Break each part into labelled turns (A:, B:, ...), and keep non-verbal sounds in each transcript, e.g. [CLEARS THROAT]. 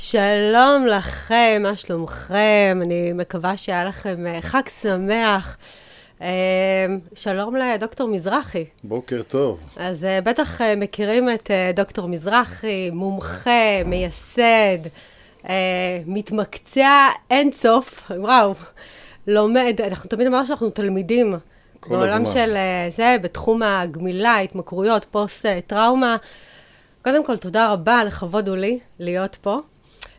A: שלום לכם, מה שלומכם? אני מקווה שהיה לכם אה, חג שמח. אה, שלום לדוקטור מזרחי.
B: בוקר טוב.
A: אז אה, בטח מכירים את דוקטור מזרחי, מומחה, מייסד, מתמקצע אין סוף, וואו, לומד, אנחנו תמיד אמרנו שאנחנו תלמידים.
B: כל בעולם
A: הזמן. של זה, בתחום הגמילה, התמכרויות, פוסט-טראומה. קודם כל, תודה רבה, לכבוד הוא לי להיות פה.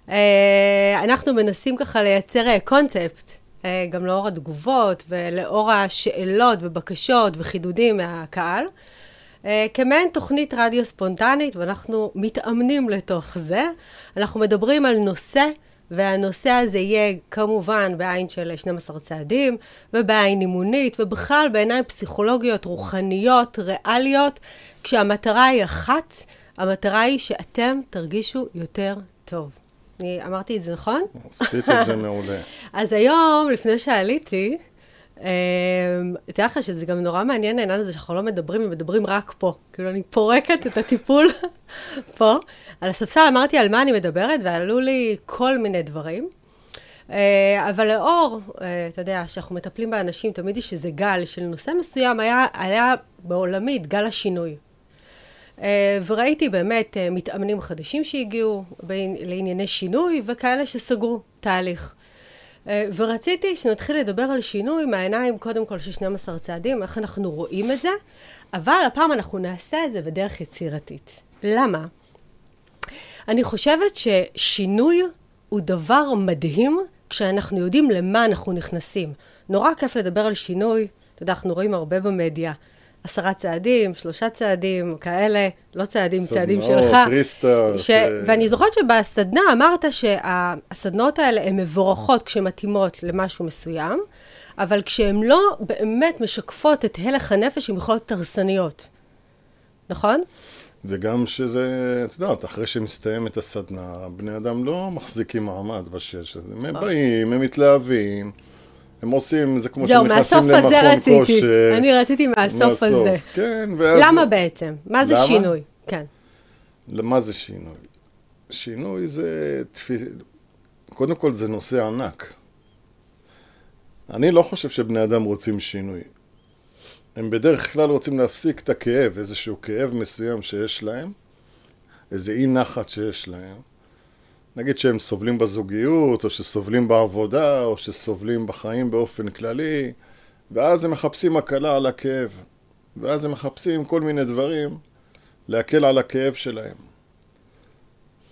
A: אה, אנחנו מנסים ככה לייצר קונספט, אה, אה, גם לאור התגובות ולאור השאלות ובקשות וחידודים מהקהל. כמעין תוכנית רדיו ספונטנית, ואנחנו מתאמנים לתוך זה. אנחנו מדברים על נושא, והנושא הזה יהיה כמובן בעין של 12 צעדים, ובעין אימונית, ובכלל בעיניים פסיכולוגיות, רוחניות, ריאליות, כשהמטרה היא אחת, המטרה היא שאתם תרגישו יותר טוב. אני אמרתי את זה נכון?
B: עשית את זה [LAUGHS] מעולה.
A: אז היום, לפני שעליתי, תדע לך שזה גם נורא מעניין העניין הזה שאנחנו לא מדברים, מדברים רק פה. כאילו, אני פורקת את הטיפול [LAUGHS] פה. על הספסל אמרתי על מה אני מדברת, ועלו לי כל מיני דברים. אה, אבל לאור, אה, אתה יודע, שאנחנו מטפלים באנשים, תמיד יש איזה גל של נושא מסוים, היה, היה בעולמית גל השינוי. אה, וראיתי באמת אה, מתאמנים חדשים שהגיעו לענייני שינוי וכאלה שסגרו תהליך. אה, ורציתי שנתחיל לדבר על שינוי מהעיניים קודם כל של 12 צעדים, איך אנחנו רואים את זה, אבל הפעם אנחנו נעשה את זה בדרך יצירתית. למה? אני חושבת ששינוי הוא דבר מדהים כשאנחנו יודעים למה אנחנו נכנסים. נורא כיף לדבר על שינוי, אתה יודע, אנחנו רואים הרבה במדיה. עשרה צעדים, שלושה צעדים, כאלה, לא צעדים, סדנות, צעדים שלך.
B: סדנות, ריסטארט. ש...
A: ואני זוכרת שבסדנה אמרת שהסדנות האלה הן מבורכות כשמתאימות למשהו מסוים, אבל כשהן לא באמת משקפות את הלך הנפש, הן יכולות להיות הרסניות. נכון?
B: וגם שזה, את יודעת, אחרי שמסתיימת הסדנה, בני אדם לא מחזיקים מעמד בשש. הם אה. באים, הם מתלהבים. הם עושים, זה כמו שנכנסים למכון כושר. זהו, מהסוף הזה רציתי.
A: אני רציתי מהסוף הזה.
B: כן,
A: ואז... למה בעצם? מה זה למה? שינוי? כן.
B: מה זה שינוי? שינוי זה תפיס... קודם כל זה נושא ענק. אני לא חושב שבני אדם רוצים שינוי. הם בדרך כלל רוצים להפסיק את הכאב, איזשהו כאב מסוים שיש להם, איזה אי נחת שיש להם. נגיד שהם סובלים בזוגיות, או שסובלים בעבודה, או שסובלים בחיים באופן כללי, ואז הם מחפשים הקלה על הכאב. ואז הם מחפשים כל מיני דברים להקל על הכאב שלהם.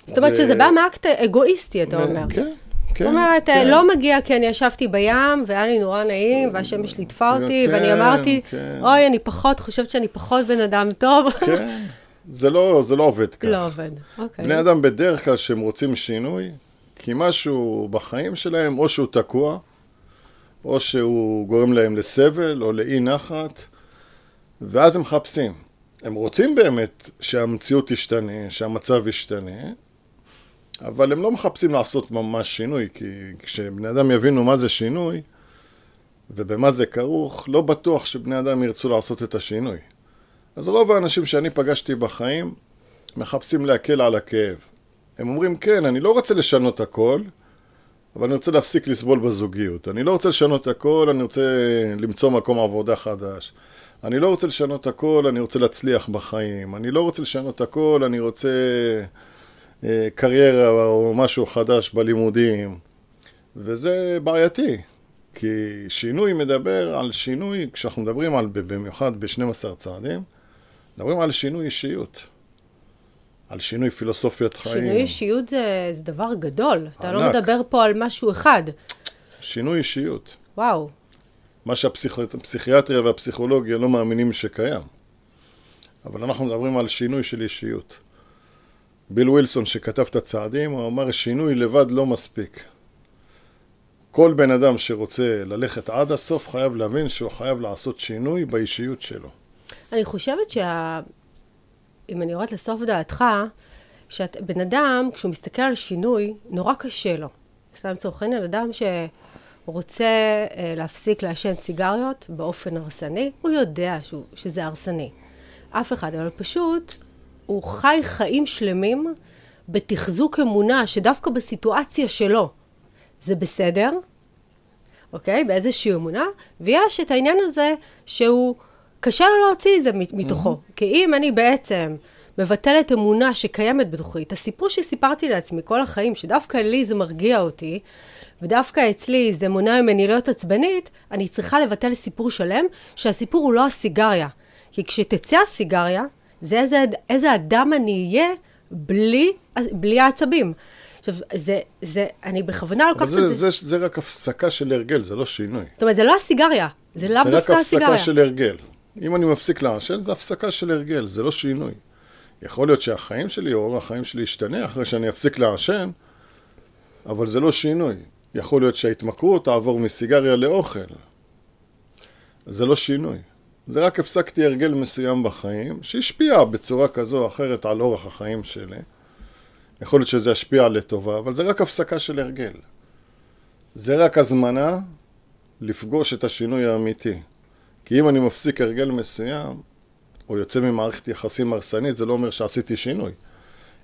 A: זאת אומרת ו... שזה בא מאקט אגואיסטי, אתה אומר.
B: כן. כן,
A: זאת אומרת, כן. לא מגיע כי אני ישבתי בים, והיה לי נורא נעים, והשמש ליטפה אותי, כן, ואני אמרתי, כן. אוי, אני פחות, חושבת שאני פחות בן אדם טוב.
B: כן. [LAUGHS] זה לא, זה לא עובד כך.
A: לא עובד, אוקיי.
B: בני אדם בדרך כלל שהם רוצים שינוי, כי משהו בחיים שלהם, או שהוא תקוע, או שהוא גורם להם לסבל, או לאי נחת, ואז הם מחפשים. הם רוצים באמת שהמציאות תשתנה, שהמצב ישתנה, אבל הם לא מחפשים לעשות ממש שינוי, כי כשבני אדם יבינו מה זה שינוי, ובמה זה כרוך, לא בטוח שבני אדם ירצו לעשות את השינוי. אז רוב האנשים שאני פגשתי בחיים מחפשים להקל על הכאב. הם אומרים, כן, אני לא רוצה לשנות הכל, אבל אני רוצה להפסיק לסבול בזוגיות. אני לא רוצה לשנות הכל, אני רוצה למצוא מקום עבודה חדש. אני לא רוצה לשנות הכל, אני רוצה להצליח בחיים. אני לא רוצה לשנות הכל, אני רוצה אה, קריירה או משהו חדש בלימודים. וזה בעייתי, כי שינוי מדבר על שינוי, כשאנחנו מדברים על, במיוחד ב-12 צעדים, מדברים על שינוי אישיות. על שינוי פילוסופיית חיים.
A: שינוי אישיות זה, זה דבר גדול. ענק. אתה לא מדבר פה על משהו אחד.
B: שינוי אישיות.
A: וואו.
B: מה שהפסיכיאטריה והפסיכולוגיה לא מאמינים שקיים. אבל אנחנו מדברים על שינוי של אישיות. ביל ווילסון שכתב את הצעדים, הוא אמר שינוי לבד לא מספיק. כל בן אדם שרוצה ללכת עד הסוף חייב להבין שהוא חייב לעשות שינוי באישיות שלו.
A: אני חושבת שה... אם אני יורדת לסוף דעתך, שבן אדם, כשהוא מסתכל על שינוי, נורא קשה לו. סתם לצורך העניין, אדם שרוצה אה, להפסיק לעשן סיגריות באופן הרסני, הוא יודע שהוא, שזה הרסני. אף אחד, אבל פשוט הוא חי חיים שלמים בתחזוק אמונה שדווקא בסיטואציה שלו זה בסדר, אוקיי? באיזושהי אמונה, ויש את העניין הזה שהוא, קשה לו להוציא את זה מתוכו. Mm-hmm. כי אם אני בעצם מבטלת אמונה שקיימת בתוכי, את הסיפור שסיפרתי לעצמי כל החיים, שדווקא לי זה מרגיע אותי, ודווקא אצלי זה מונע ממני להיות עצבנית, אני צריכה לבטל סיפור שלם, שהסיפור הוא לא הסיגריה. כי כשתצא הסיגריה, זה איזה, איזה אדם אני אהיה בלי, בלי העצבים. עכשיו, זה, זה, אני בכוונה לוקחת את
B: זה... זה, זה, זה רק הפסקה של הרגל, זה לא שינוי.
A: זאת אומרת, זה לא הסיגריה, זה לאו דווקא הסיגריה.
B: זה רק הפסקה של הרגל. אם אני מפסיק לעשן, זה הפסקה של הרגל, זה לא שינוי. יכול להיות שהחיים שלי, או אורח החיים שלי ישתנה אחרי שאני אפסיק לעשן, אבל זה לא שינוי. יכול להיות שההתמכרות תעבור מסיגריה לאוכל. זה לא שינוי. זה רק הפסקתי הרגל מסוים בחיים, שהשפיע בצורה כזו או אחרת על אורח החיים שלי. יכול להיות שזה ישפיע לטובה, אבל זה רק הפסקה של הרגל. זה רק הזמנה לפגוש את השינוי האמיתי. כי אם אני מפסיק הרגל מסוים, או יוצא ממערכת יחסים הרסנית, זה לא אומר שעשיתי שינוי.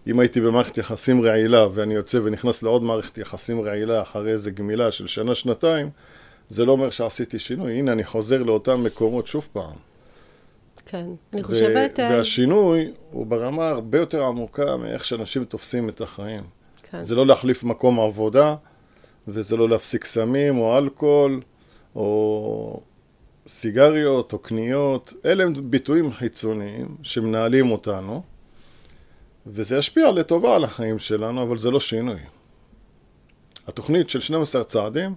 B: אם הייתי במערכת יחסים רעילה ואני יוצא ונכנס לעוד מערכת יחסים רעילה אחרי איזה גמילה של שנה-שנתיים, זה לא אומר שעשיתי שינוי. הנה, אני חוזר לאותם מקומות שוב פעם.
A: כן, אני חושבת...
B: אה, והשינוי הוא ברמה הרבה יותר עמוקה מאיך שאנשים תופסים את החיים. כן. זה לא להחליף מקום עבודה, וזה לא להפסיק סמים או אלכוהול, או סיגריות או קניות. אלה הם ביטויים חיצוניים שמנהלים אותנו, וזה ישפיע לטובה על החיים שלנו, אבל זה לא שינוי. התוכנית של 12 צעדים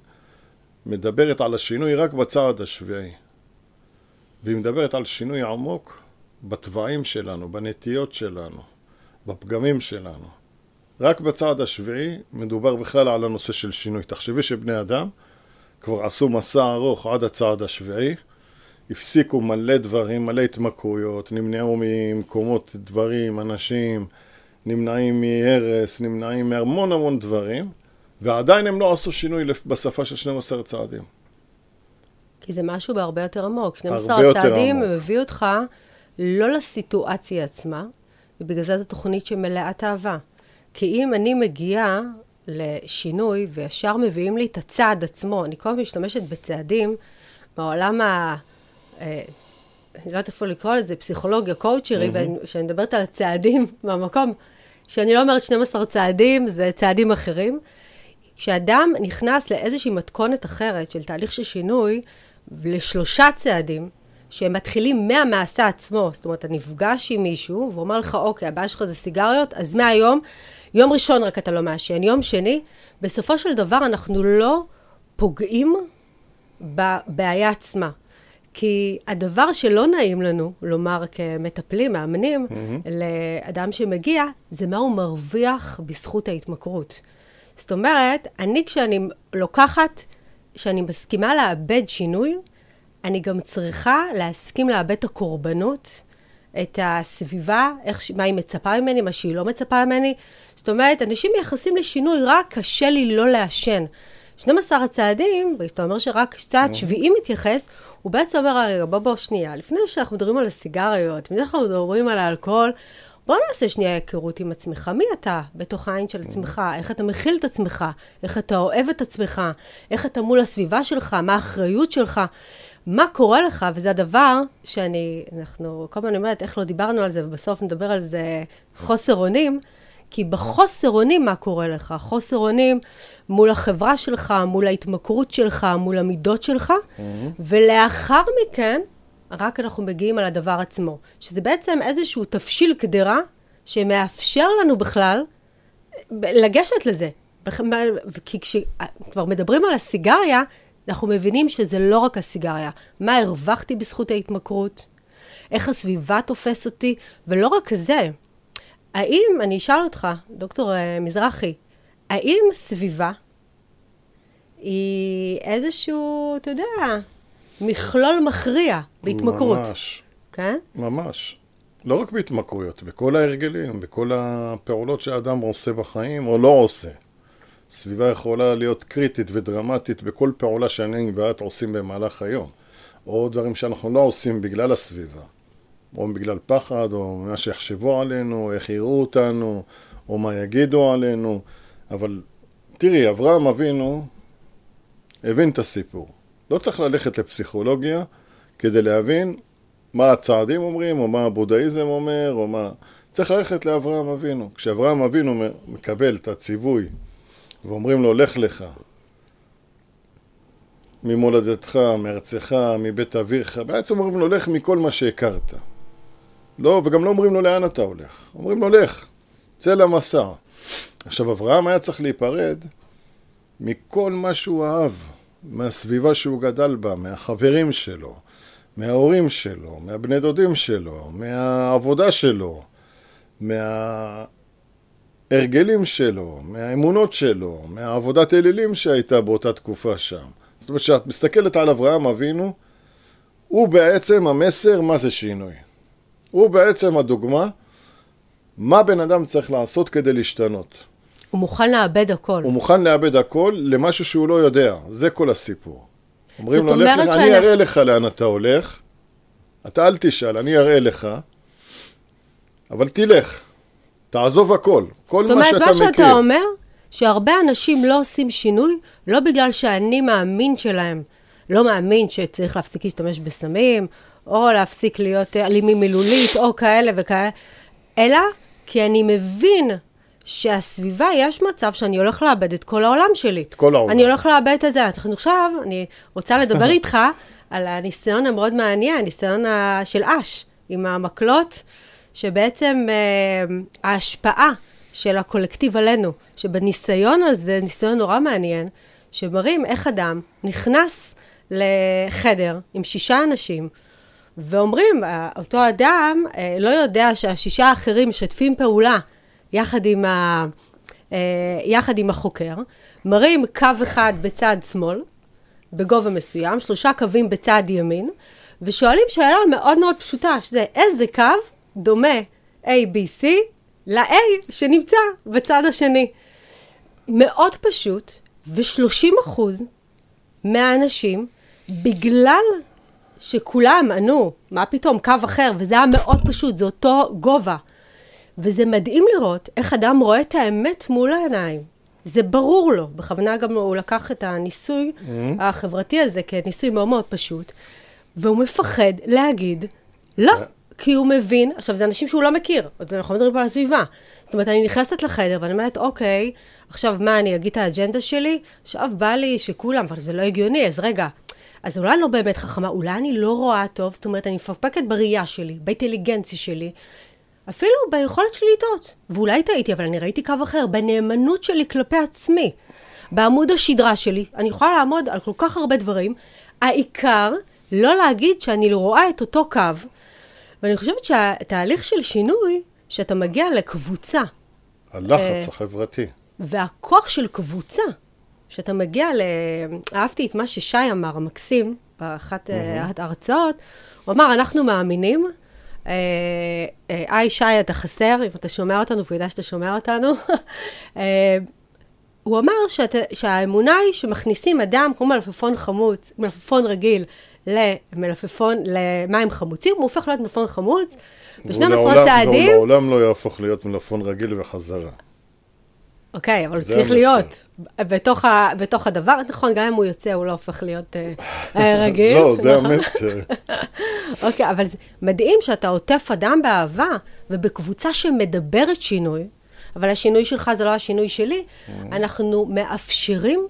B: מדברת על השינוי רק בצעד השביעי. והיא מדברת על שינוי עמוק בתוואים שלנו, בנטיות שלנו, בפגמים שלנו. רק בצעד השביעי מדובר בכלל על הנושא של שינוי. תחשבי שבני אדם כבר עשו מסע ארוך עד הצעד השביעי, הפסיקו מלא דברים, מלא התמכרויות, נמנעו ממקומות דברים, אנשים, נמנעים מהרס, נמנעים מהמון המון דברים, ועדיין הם לא עשו שינוי בשפה של 12 צעדים.
A: כי זה משהו בהרבה יותר עמוק. 12 צעדים מביא אותך לא לסיטואציה עצמה, ובגלל זה זו תוכנית שמלאת אהבה. כי אם אני מגיעה לשינוי, וישר מביאים לי את הצעד עצמו, אני כל הזמן משתמשת בצעדים מהעולם ה... אה, אני לא יודעת איפה לקרוא לזה, פסיכולוגיה, קואוצ'רי, mm-hmm. וכשאני מדברת על הצעדים [LAUGHS] מהמקום, שאני לא אומרת 12 צעדים, זה צעדים אחרים. כשאדם נכנס לאיזושהי מתכונת אחרת של תהליך של שינוי, לשלושה צעדים, שהם מתחילים מהמעשה עצמו, זאת אומרת, אתה נפגש עם מישהו, והוא אומר לך, אוקיי, הבעיה שלך זה סיגריות, אז מהיום, יום ראשון רק אתה לא מעשן, יום שני, בסופו של דבר אנחנו לא פוגעים בבעיה עצמה. כי הדבר שלא נעים לנו לומר כמטפלים, מאמנים, mm-hmm. לאדם שמגיע, זה מה הוא מרוויח בזכות ההתמכרות. זאת אומרת, אני כשאני לוקחת שאני מסכימה לאבד שינוי, אני גם צריכה להסכים לאבד את הקורבנות, את הסביבה, איך, מה היא מצפה ממני, מה שהיא לא מצפה ממני. זאת אומרת, אנשים מייחסים לשינוי, רק קשה לי לא לעשן. 12 הצעדים, ואתה אומר שרק צעד שביעי מתייחס, הוא בעצם אומר, רגע, בוא בוא שנייה, לפני שאנחנו מדברים על הסיגריות, לפני שאנחנו מדברים על האלכוהול, בוא נעשה שנייה היכרות עם עצמך. מי אתה בתוך העין של עצמך? איך אתה מכיל את עצמך? איך אתה אוהב את עצמך? איך אתה מול הסביבה שלך? מה האחריות שלך? מה קורה לך? וזה הדבר שאני, אנחנו, כל הזמן אומרת, איך לא דיברנו על זה, ובסוף נדבר על זה חוסר אונים. כי בחוסר אונים מה קורה לך? חוסר אונים מול החברה שלך, מול ההתמכרות שלך, מול המידות שלך, mm-hmm. ולאחר מכן, רק אנחנו מגיעים על הדבר עצמו. שזה בעצם איזשהו תבשיל קדרה שמאפשר לנו בכלל לגשת לזה. כי כשכבר מדברים על הסיגריה, אנחנו מבינים שזה לא רק הסיגריה. מה הרווחתי בזכות ההתמכרות? איך הסביבה תופס אותי? ולא רק זה, האם, אני אשאל אותך, דוקטור אה, מזרחי, האם סביבה היא איזשהו, אתה יודע, מכלול מכריע בהתמכרות.
B: ממש.
A: כן?
B: ממש. לא רק בהתמכרויות, בכל ההרגלים, בכל הפעולות שאדם עושה בחיים או לא עושה. סביבה יכולה להיות קריטית ודרמטית בכל פעולה שאני ואת עושים במהלך היום. או דברים שאנחנו לא עושים בגלל הסביבה. או בגלל פחד, או מה שיחשבו עלינו, איך יראו אותנו, או מה יגידו עלינו, אבל תראי, אברהם אבינו הבין את הסיפור. לא צריך ללכת לפסיכולוגיה כדי להבין מה הצעדים אומרים, או מה הבודהיזם אומר, או מה... צריך ללכת לאברהם אבינו. כשאברהם אבינו מקבל את הציווי ואומרים לו, לך לך, ממולדתך, מארצך, מבית אביך, בעצם אומרים לו, לך מכל מה שהכרת. לא, וגם לא אומרים לו לאן אתה הולך. אומרים לו, לך, צא למסע. עכשיו, אברהם היה צריך להיפרד מכל מה שהוא אהב, מהסביבה שהוא גדל בה, מהחברים שלו, מההורים שלו, מהבני דודים שלו, מהעבודה שלו, מההרגלים שלו, מהאמונות שלו, מהעבודת אלילים שהייתה באותה תקופה שם. זאת אומרת, כשאת מסתכלת על אברהם אבינו, הוא בעצם המסר מה זה שינוי. הוא בעצם הדוגמה מה בן אדם צריך לעשות כדי להשתנות.
A: הוא מוכן לאבד הכל.
B: הוא מוכן לאבד הכל למשהו שהוא לא יודע, זה כל הסיפור. אומרים לו, לך,
A: שאני...
B: אני אראה לך לאן אתה הולך, אתה אל תשאל, אני אראה לך, אבל תלך, תעזוב הכל, כל מה שאתה מכיר.
A: זאת אומרת, מה שאתה אומר, שהרבה אנשים לא עושים שינוי, לא בגלל שאני מאמין שלהם, לא מאמין שצריך להפסיק להשתמש בסמים, או להפסיק להיות אלימים מילולית, או כאלה וכאלה, אלא כי אני מבין שהסביבה, יש מצב שאני הולך לאבד את כל העולם שלי.
B: את כל העולם.
A: אני הולך לאבד את זה. עכשיו, אני רוצה לדבר [LAUGHS] איתך על הניסיון המאוד מעניין, הניסיון של אש, עם המקלות, שבעצם אה, ההשפעה של הקולקטיב עלינו, שבניסיון הזה, ניסיון נורא מעניין, שמראים איך אדם נכנס לחדר עם שישה אנשים, ואומרים, אותו אדם אה, לא יודע שהשישה האחרים משתפים פעולה יחד עם, ה, אה, יחד עם החוקר, מראים קו אחד בצד שמאל, בגובה מסוים, שלושה קווים בצד ימין, ושואלים שאלה מאוד מאוד פשוטה, שזה איזה קו דומה ABC ל-A שנמצא בצד השני. מאוד פשוט, ו-30 אחוז מהאנשים, בגלל שכולם ענו, מה פתאום, קו אחר, וזה היה מאוד פשוט, זה אותו גובה. וזה מדהים לראות איך אדם רואה את האמת מול העיניים. זה ברור לו, בכוונה גם הוא לקח את הניסוי mm-hmm. החברתי הזה כניסוי מאוד מאוד פשוט, והוא מפחד להגיד לא, yeah. כי הוא מבין, עכשיו זה אנשים שהוא לא מכיר, אנחנו מדברים פה על הסביבה. זאת אומרת, אני נכנסת לחדר ואני אומרת, אוקיי, עכשיו מה, אני אגיד את האג'נדה שלי? עכשיו בא לי שכולם, אבל זה לא הגיוני, אז רגע, אז אולי אני לא באמת חכמה, אולי אני לא רואה טוב, זאת אומרת, אני מפקפקת בראייה שלי, באינטליגנציה שלי, אפילו ביכולת שלי לטעות. ואולי טעיתי, אבל אני ראיתי קו אחר, בנאמנות שלי כלפי עצמי, בעמוד השדרה שלי, אני יכולה לעמוד על כל כך הרבה דברים. העיקר, לא להגיד שאני רואה את אותו קו. ואני חושבת שהתהליך של שינוי, שאתה מגיע לקבוצה.
B: הלחץ uh, החברתי.
A: והכוח של קבוצה, שאתה מגיע ל... אהבתי את מה ששי אמר, המקסים, באחת mm-hmm. ההרצאות, הוא אמר, אנחנו מאמינים אה, היי, שי, אתה חסר, אם אתה שומע אותנו, והוא יודע שאתה שומע אותנו. [LAUGHS] אה, הוא אמר שאת, שהאמונה היא שמכניסים אדם כמו מלפפון חמוץ, מלפפון רגיל, למלפפון, למים חמוצים, הוא הופך להיות מלפפון חמוץ, ב-12 צעדים...
B: והוא לעולם לא יהפוך להיות מלפפון רגיל וחזרה.
A: אוקיי, okay, אבל הוא צריך. להיות בתוך, ה, בתוך הדבר. נכון, גם אם הוא יוצא, הוא לא הופך להיות uh, [LAUGHS] רגיל.
B: לא, זה נכון? המסר. [LAUGHS]
A: אוקיי, okay, אבל זה מדהים שאתה עוטף אדם באהבה, ובקבוצה שמדברת שינוי, אבל השינוי שלך זה לא השינוי שלי, mm. אנחנו מאפשרים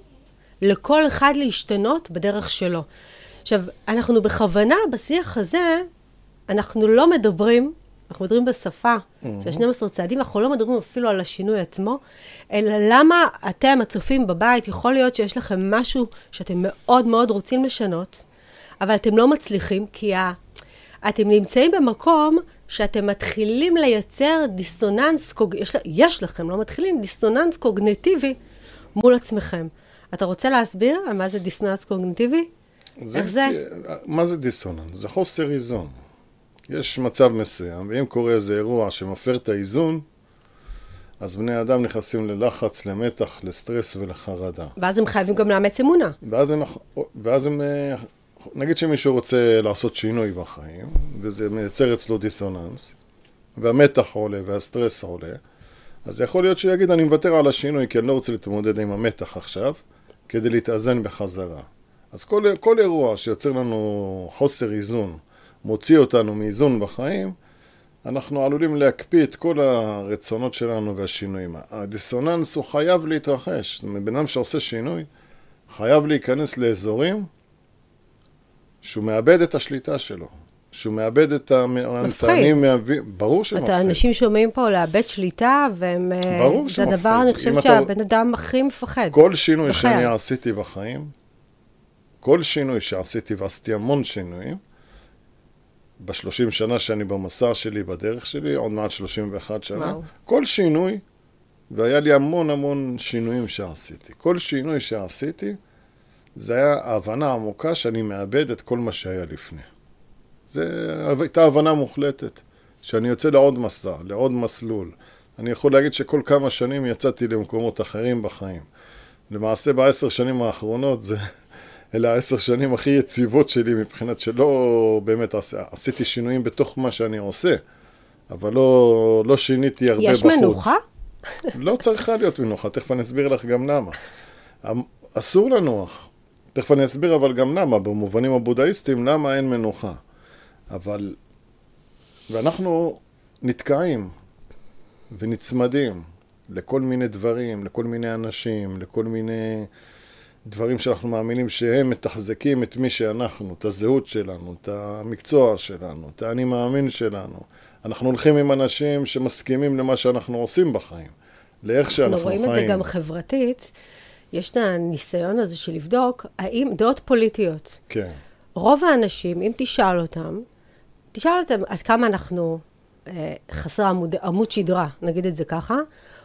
A: לכל אחד להשתנות בדרך שלו. עכשיו, אנחנו בכוונה, בשיח הזה, אנחנו לא מדברים אנחנו מדברים בשפה mm-hmm. של 12 צעדים, אנחנו לא מדברים אפילו על השינוי עצמו, אלא למה אתם, הצופים בבית, יכול להיות שיש לכם משהו שאתם מאוד מאוד רוצים לשנות, אבל אתם לא מצליחים, כי ה... אתם נמצאים במקום שאתם מתחילים לייצר דיסוננס, קוג... יש, יש לכם, לא מתחילים, דיסוננס קוגנטיבי מול עצמכם. אתה רוצה להסביר על מה זה דיסוננס קוגנטיבי?
B: זה, איך זה? מה זה דיסוננס? זה חוסר איזון. יש מצב מסוים, ואם קורה איזה אירוע שמפר את האיזון, אז בני אדם נכנסים ללחץ, למתח, לסטרס ולחרדה.
A: ואז הם חייבים גם לאמץ אמונה.
B: ואז הם, ואז הם, נגיד שמישהו רוצה לעשות שינוי בחיים, וזה מייצר אצלו דיסוננס, והמתח עולה והסטרס עולה, אז יכול להיות שהוא יגיד, אני מוותר על השינוי, כי אני לא רוצה להתמודד עם המתח עכשיו, כדי להתאזן בחזרה. אז כל, כל אירוע שיוצר לנו חוסר איזון, מוציא אותנו מאיזון בחיים, אנחנו עלולים להקפיא את כל הרצונות שלנו והשינויים. הדיסוננס הוא חייב להתרחש. בן אדם שעושה שינוי, חייב להיכנס לאזורים שהוא מאבד את השליטה שלו. שהוא מאבד את המטענים, ברור שמפחיד.
A: אנשים שומעים פה לאבד שליטה, והם...
B: אה, ברור שמפחיד.
A: זה הדבר, אני חושבת שהבן אדם הכי מפחד.
B: כל שינוי בחיים. שאני עשיתי בחיים, כל שינוי שעשיתי, ועשיתי המון שינויים, בשלושים שנה שאני במסע שלי, בדרך שלי, עוד מעט שלושים ואחת שנה, וואו. כל שינוי, והיה לי המון המון שינויים שעשיתי. כל שינוי שעשיתי, זה היה ההבנה העמוקה שאני מאבד את כל מה שהיה לפני. זו הייתה הבנה מוחלטת, שאני יוצא לעוד מסע, לעוד מסלול. אני יכול להגיד שכל כמה שנים יצאתי למקומות אחרים בחיים. למעשה בעשר שנים האחרונות זה, אלה העשר שנים הכי יציבות שלי מבחינת שלא באמת עשיתי שינויים בתוך מה שאני עושה, אבל לא, לא שיניתי הרבה
A: יש
B: בחוץ.
A: יש מנוחה?
B: לא צריכה להיות מנוחה, תכף אני אסביר לך גם למה. אסור לנוח. תכף אני אסביר אבל גם למה, במובנים הבודהיסטיים, למה אין מנוחה. אבל... ואנחנו נתקעים ונצמדים לכל מיני דברים, לכל מיני אנשים, לכל מיני דברים שאנחנו מאמינים שהם מתחזקים את מי שאנחנו, את הזהות שלנו, את המקצוע שלנו, את האני מאמין שלנו. אנחנו הולכים עם אנשים שמסכימים למה שאנחנו עושים בחיים, לאיך שאנחנו חיים.
A: אנחנו רואים את זה גם חברתית. יש את הניסיון הזה של לבדוק האם דעות פוליטיות.
B: כן.
A: רוב האנשים, אם תשאל אותם, תשאל אותם עד כמה אנחנו אה, חסרי עמוד, עמוד שדרה, נגיד את זה ככה.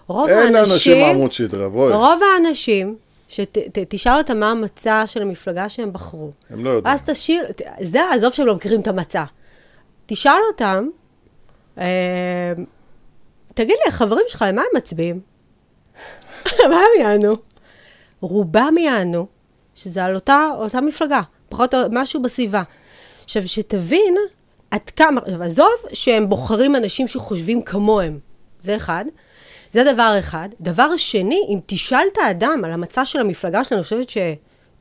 B: רוב אין האנשים... אין לאנשים עמוד שדרה, בואי.
A: רוב האנשים, שתשאל אותם מה המצע של המפלגה שהם בחרו.
B: הם לא יודעים.
A: אז תשאיר, זה עזוב שהם לא מכירים את המצע. תשאל אותם, אה, תגיד לי, החברים שלך, למה הם מצביעים? [LAUGHS] מה הם יענו? רובם יענו שזה על אותה, אותה מפלגה, פחות משהו בסביבה. עכשיו, שתבין עד כמה, עזוב שהם בוחרים אנשים שחושבים כמוהם, זה אחד. זה דבר אחד. דבר שני, אם תשאל את האדם על המצע של המפלגה שלנו, אני חושבת ש...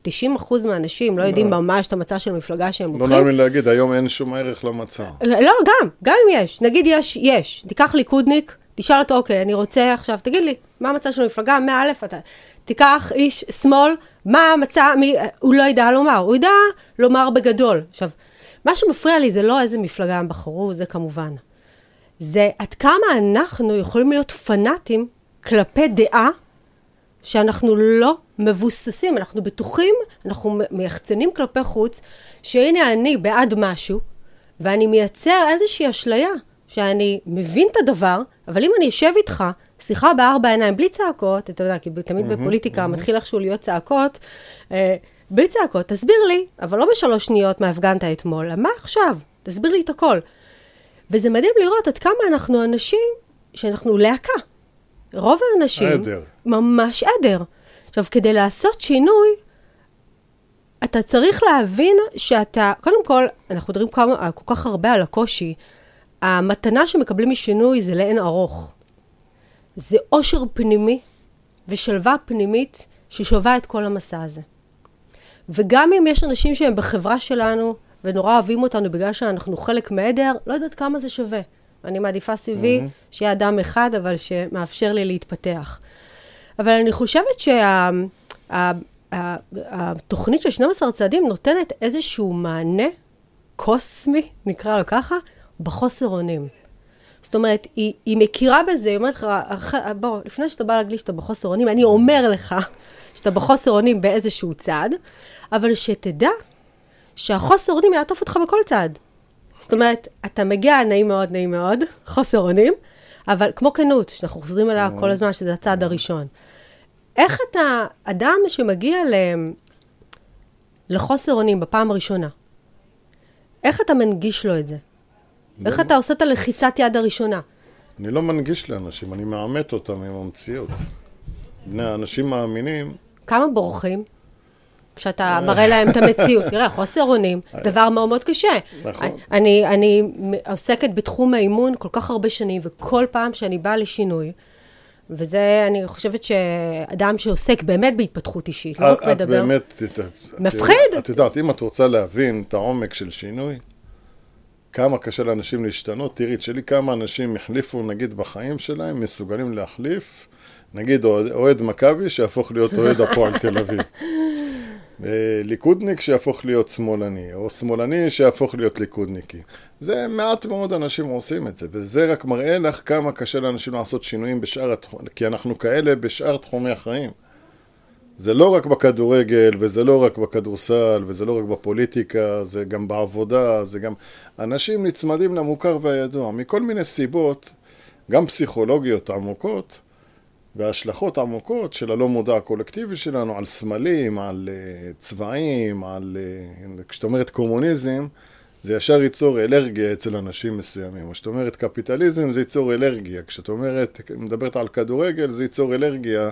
A: 90 אחוז מהאנשים לא יודעים לא. ממש את המצע של המפלגה שהם לוקחים.
B: לא נאמין להגיד, היום אין שום ערך למצע.
A: לא, גם, גם אם יש. נגיד יש, יש. תיקח ליכודניק, תשאל אותו, אוקיי, אני רוצה עכשיו, תגיד לי, מה המצע של המפלגה? מא' אתה... תיקח איש שמאל, מה המצע, מי... הוא לא ידע לומר, הוא ידע לומר בגדול. עכשיו, מה שמפריע לי זה לא איזה מפלגה הם בחרו, זה כמובן. זה עד כמה אנחנו יכולים להיות פנאטים כלפי דעה שאנחנו לא מבוססים, אנחנו בטוחים, אנחנו מייחצנים כלפי חוץ, שהנה אני בעד משהו, ואני מייצר איזושהי אשליה, שאני מבין את הדבר, אבל אם אני אשב איתך, שיחה בארבע עיניים, בלי צעקות, אתה יודע, כי תמיד mm-hmm, בפוליטיקה mm-hmm. מתחיל איכשהו להיות צעקות, אה, בלי צעקות, תסביר לי, אבל לא בשלוש שניות מה הפגנת אתמול, מה עכשיו? תסביר לי את הכל. וזה מדהים לראות עד כמה אנחנו אנשים שאנחנו להקה. רוב האנשים...
B: עדר.
A: ממש עדר. עכשיו, כדי לעשות שינוי, אתה צריך להבין שאתה, קודם כל, אנחנו מדברים כמה, כל כך הרבה על הקושי. המתנה שמקבלים משינוי זה לאין ארוך. זה אושר פנימי ושלווה פנימית ששווה את כל המסע הזה. וגם אם יש אנשים שהם בחברה שלנו, ונורא אוהבים אותנו בגלל שאנחנו חלק מעדר, לא יודעת כמה זה שווה. אני מעדיפה סביבי mm-hmm. שיהיה אדם אחד, אבל שמאפשר לי להתפתח. אבל אני חושבת שהתוכנית שה, של 12 צעדים נותנת איזשהו מענה קוסמי, נקרא לו ככה, בחוסר אונים. זאת אומרת, היא, היא מכירה בזה, היא אומרת לך, בוא, לפני שאתה בא להגיד שאתה בחוסר אונים, אני אומר לך שאתה בחוסר אונים באיזשהו צעד, אבל שתדע שהחוסר אונים יעטוף אותך בכל צעד. זאת אומרת, אתה מגיע, נעים מאוד, נעים מאוד, חוסר אונים, אבל כמו כנות, שאנחנו חוזרים אליה כל הזמן, שזה הצעד הראשון. איך אתה, אדם שמגיע ל... לחוסר אונים בפעם הראשונה, איך אתה מנגיש לו את זה? איך אתה עושה את הלחיצת יד הראשונה?
B: אני לא מנגיש לאנשים, אני מאמת אותם עם המציאות. בני האנשים מאמינים.
A: כמה בורחים? כשאתה מראה להם את המציאות. [LAUGHS] תראה, חוסר אונים, דבר מאוד מאוד קשה.
B: נכון.
A: אני, אני עוסקת בתחום האימון כל כך הרבה שנים, וכל פעם שאני באה לשינוי, וזה, אני חושבת שאדם שעוסק באמת בהתפתחות אישית, לא רק
B: את
A: מדבר...
B: באמת... את- את-
A: מפחיד.
B: את יודעת, אם את רוצה להבין את העומק של שינוי, כמה קשה לאנשים להשתנות, תראי, תשאלי כמה אנשים החליפו, נגיד, בחיים שלהם, מסוגלים להחליף, נגיד אוהד מכבי שיהפוך להיות אוהד הפועל תל אביב. [LAUGHS] אה, ליכודניק שיהפוך להיות שמאלני, או שמאלני שיהפוך להיות ליכודניקי. זה מעט מאוד אנשים עושים את זה, וזה רק מראה לך כמה קשה לאנשים לעשות שינויים בשאר התחומים, כי אנחנו כאלה בשאר תחומי החיים. זה לא רק בכדורגל, וזה לא רק בכדורסל, וזה לא רק בפוליטיקה, זה גם בעבודה, זה גם... אנשים נצמדים למוכר והידוע, מכל מיני סיבות, גם פסיכולוגיות עמוקות, והשלכות עמוקות של הלא מודע הקולקטיבי שלנו על סמלים, על uh, צבעים, על... Uh, כשאת אומרת קומוניזם, זה ישר ייצור אלרגיה אצל אנשים מסוימים. או כשאת אומרת קפיטליזם, זה ייצור אלרגיה. כשאת אומרת, מדברת על כדורגל, זה ייצור אלרגיה.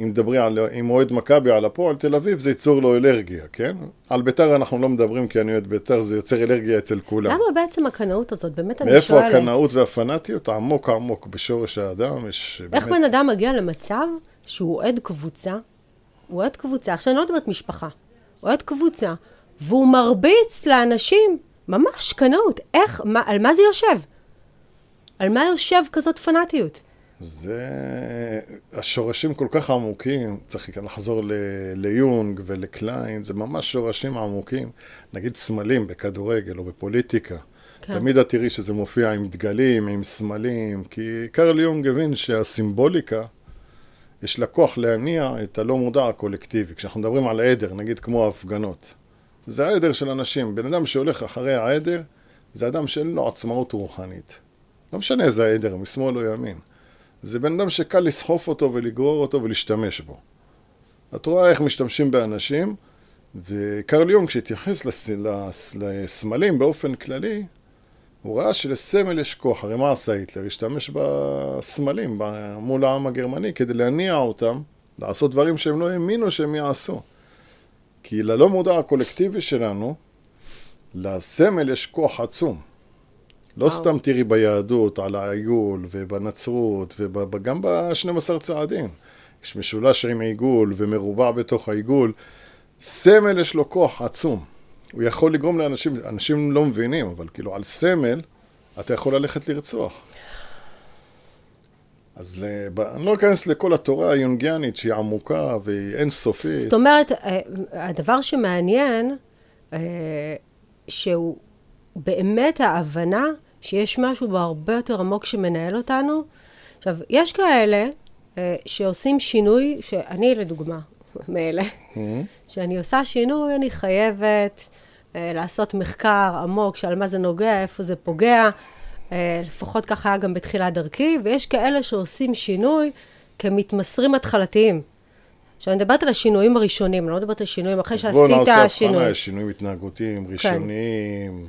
B: אם מדברי על, אם אוהד מכבי על הפועל תל אביב, זה ייצור לו אלרגיה, כן? על ביתר אנחנו לא מדברים כי אני אוהד ביתר, זה יוצר אלרגיה אצל כולם.
A: למה בעצם הקנאות הזאת? באמת אני
B: מאיפה
A: שואלת.
B: הקנאות והפנאטיות? עמוק עמוק בשורש האדם, יש
A: איך בן אדם מגיע למצב שהוא אוהד קבוצה, הוא אוהד קבוצה, עכשיו אני לא מדברת משפחה, הוא אוהד קבוצה, והוא מרביץ לאנשים, ממש קנאות. איך, מה, על מה זה יושב? על מה יושב כזאת פנאטיות?
B: זה... השורשים כל כך עמוקים, צריך לחזור ל... ליונג ולקליין, זה ממש שורשים עמוקים. נגיד סמלים בכדורגל או בפוליטיקה.
A: כן.
B: תמיד את תראי שזה מופיע עם דגלים, עם סמלים, כי קרל יונג הבין שהסימבוליקה, יש לה כוח להניע את הלא מודע הקולקטיבי. כשאנחנו מדברים על עדר, נגיד כמו ההפגנות. זה העדר של אנשים. בן אדם שהולך אחרי העדר, זה אדם שאין לו עצמאות רוחנית. לא משנה איזה העדר, משמאל או ימין. זה בן אדם שקל לסחוף אותו ולגרור אותו ולהשתמש בו. את רואה איך משתמשים באנשים, וקרל יונג, כשהתייחס לס... לס... לסמלים באופן כללי, הוא ראה שלסמל יש כוח. הרי מה עשה היטלר? השתמש בסמלים מול העם הגרמני כדי להניע אותם לעשות דברים שהם לא האמינו שהם יעשו. כי ללא מודע הקולקטיבי שלנו, לסמל יש כוח עצום. לא
A: וואו.
B: סתם תראי ביהדות, על העיגול, ובנצרות, וגם ב-12 צעדים. יש משולש עם עיגול ומרובע בתוך העיגול. סמל יש לו כוח עצום. הוא יכול לגרום לאנשים, אנשים לא מבינים, אבל כאילו על סמל אתה יכול ללכת לרצוח. אז לב... אני לא אכנס לכל התורה היונגיאנית שהיא עמוקה והיא אינסופית.
A: זאת אומרת, אה, הדבר שמעניין, אה, שהוא באמת ההבנה שיש משהו בהרבה יותר עמוק שמנהל אותנו. עכשיו, יש כאלה אה, שעושים שינוי, שאני לדוגמה, [LAUGHS] מאלה, שאני עושה שינוי, אני חייבת אה, לעשות מחקר עמוק שעל מה זה נוגע, איפה זה פוגע. אה, לפחות ככה היה גם בתחילת דרכי, ויש כאלה שעושים שינוי כמתמסרים התחלתיים. עכשיו, אני מדברת על השינויים הראשונים, אני לא מדברת על שינויים אחרי
B: אז בואו
A: שעשית
B: נעשה
A: שינוי.
B: הבחנה, שינויים התנהגותיים, ראשוניים,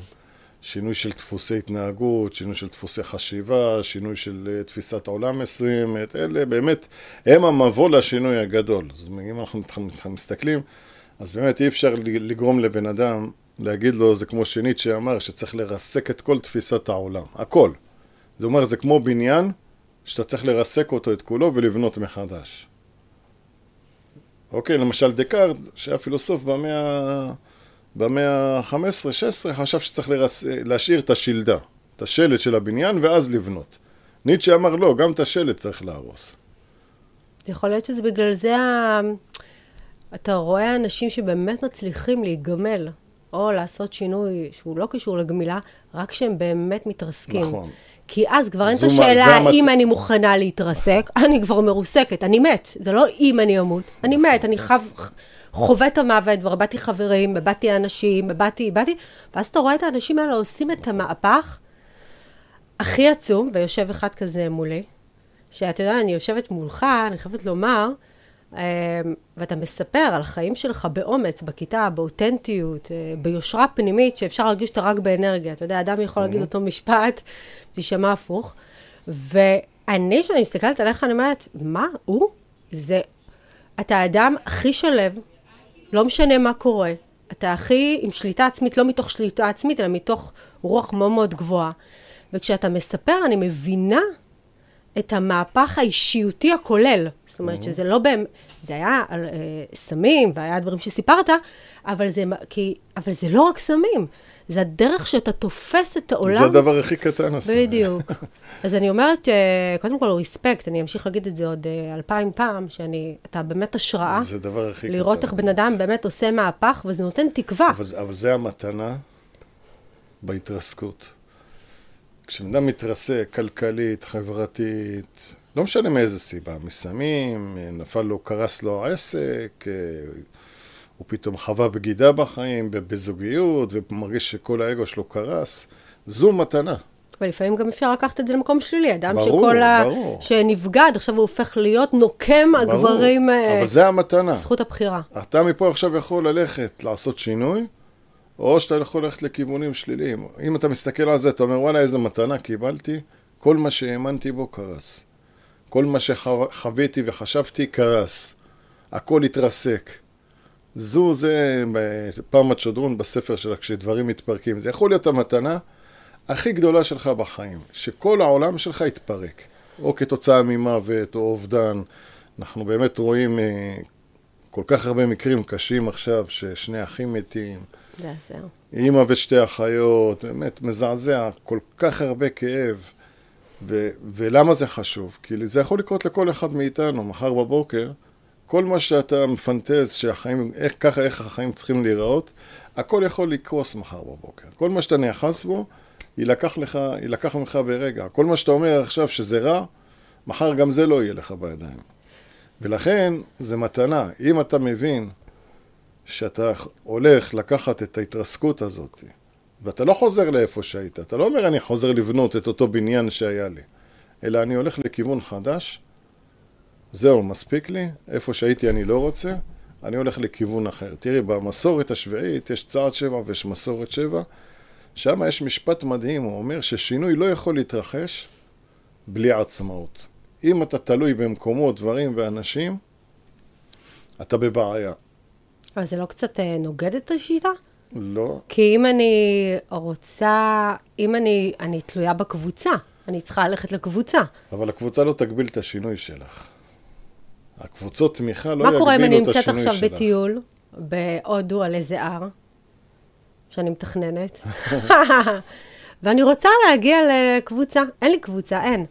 B: שינוי של דפוסי התנהגות, שינוי של דפוסי חשיבה, שינוי של אה, תפיסת עולם מסוימת, אלה באמת, הם המבוא לשינוי הגדול. אז אם אנחנו מסתכלים, אז באמת אי אפשר לגרום לבן אדם, להגיד לו, זה כמו שנית שאמר, שצריך לרסק את כל תפיסת העולם, הכל. זה אומר, זה כמו בניין, שאתה צריך לרסק אותו את כולו ולבנות מחדש. אוקיי, למשל דקארט, שהיה פילוסוף במאה, במאה ה-15-16, חשב שצריך לרס... להשאיר את השלדה, את השלד של הבניין, ואז לבנות. ניטשה אמר לא, גם את השלד צריך להרוס.
A: יכול להיות שזה בגלל זה, ה... אתה רואה אנשים שבאמת מצליחים להיגמל, או לעשות שינוי שהוא לא קשור לגמילה, רק כשהם באמת מתרסקים.
B: נכון.
A: כי אז כבר אין את השאלה
B: המת-
A: אם אני מוכנה להתרסק, אני כבר מרוסקת, אני מת. זה לא אם אני אמות, אני
B: נכון.
A: מת, אני חו... חווה את המוות, כבר איבדתי חברים, איבדתי אנשים, איבדתי, איבדתי, ואז אתה רואה את האנשים האלה עושים את המהפך הכי עצום, ויושב אחד כזה מולי, שאתה יודע, אני יושבת מולך, אני חייבת לומר, אמ, ואתה מספר על החיים שלך באומץ, בכיתה, באותנטיות, אה, ביושרה פנימית, שאפשר להרגיש אותה רק באנרגיה. אתה יודע, אדם יכול להגיד אותו משפט, שיישמע הפוך. ואני, כשאני מסתכלת עליך, אני אומרת, מה, הוא? זה, אתה האדם הכי שלו, לא משנה מה קורה. אתה הכי עם שליטה עצמית, לא מתוך שליטה עצמית, אלא מתוך רוח מאוד מאוד גבוהה. וכשאתה מספר, אני מבינה את המהפך האישיותי הכולל. זאת אומרת שזה לא באמת, זה היה על אה, סמים, והיה דברים שסיפרת, אבל זה, כי, אבל זה לא רק סמים, זה הדרך שאתה תופס את העולם.
B: זה הדבר הכי קטן, הסתם.
A: בדיוק. [LAUGHS] אז אני אומרת, אה, קודם כל, ריספקט, אני אמשיך להגיד את זה עוד אה, אלפיים פעם, שאני, אתה באמת השראה.
B: זה הדבר הכי קטן.
A: לראות איך בן אדם באמת עושה מהפך, וזה נותן תקווה.
B: אבל, אבל זה המתנה בהתרסקות. כשבן אדם מתרסק כלכלית, חברתית, לא משנה מאיזה סיבה, מסמים, נפל לו, קרס לו העסק, אה, הוא פתאום חווה בגידה בחיים, בזוגיות, ומרגיש שכל האגו שלו קרס, זו מתנה.
A: ולפעמים גם אפשר לקחת את זה למקום שלילי. אדם
B: ברור,
A: שכל ה...
B: ברור.
A: שנבגד, עכשיו הוא הופך להיות נוקם הגברים, אה,
B: אבל זה המתנה.
A: זכות הבחירה.
B: אתה מפה עכשיו יכול ללכת לעשות שינוי, או שאתה יכול ללכת לכיוונים שליליים. אם אתה מסתכל על זה, אתה אומר, וואלה, איזה מתנה קיבלתי, כל מה שהאמנתי בו קרס. כל מה שחוויתי וחשבתי קרס. הכל התרסק. זו, זה פעם הצ'ודרון בספר שלה, כשדברים מתפרקים. זה יכול להיות המתנה הכי גדולה שלך בחיים, שכל העולם שלך יתפרק. או כתוצאה ממוות, או אובדן. אנחנו באמת רואים אה, כל כך הרבה מקרים קשים עכשיו, ששני אחים מתים,
A: זה הזר.
B: אימא ושתי אחיות, באמת מזעזע, כל כך הרבה כאב. ו- ולמה זה חשוב? כי זה יכול לקרות לכל אחד מאיתנו, מחר בבוקר, כל מה שאתה מפנטז שהחיים, איך, ככה איך החיים צריכים להיראות, הכל יכול לקרוס מחר בבוקר. כל מה שאתה נאחז בו, יילקח לך, יילקח ממך ברגע. כל מה שאתה אומר עכשיו שזה רע, מחר גם זה לא יהיה לך בידיים. ולכן, זה מתנה. אם אתה מבין שאתה הולך לקחת את ההתרסקות הזאת, ואתה לא חוזר לאיפה שהיית, אתה לא אומר אני חוזר לבנות את אותו בניין שהיה לי, אלא אני הולך לכיוון חדש, זהו, מספיק לי, איפה שהייתי אני לא רוצה, אני הולך לכיוון אחר. תראי, במסורת השביעית יש צעד שבע ויש מסורת שבע, שם יש משפט מדהים, הוא אומר ששינוי לא יכול להתרחש בלי עצמאות. אם אתה תלוי במקומות, דברים ואנשים, אתה בבעיה.
A: אבל זה לא קצת אה, נוגד את השיטה?
B: לא,
A: כי אם אני רוצה, אם אני, אני תלויה בקבוצה, אני צריכה ללכת לקבוצה.
B: אבל הקבוצה לא תגביל את השינוי שלך. הקבוצות תמיכה לא
A: מה קורה אם
B: יגבילו
A: אני
B: את
A: נמצאת
B: השינוי
A: עכשיו
B: שלך.
A: בטיול בהודו על איזה הר, שאני מתכננת, [LAUGHS] ואני רוצה להגיע לקבוצה, אין לי קבוצה, אין.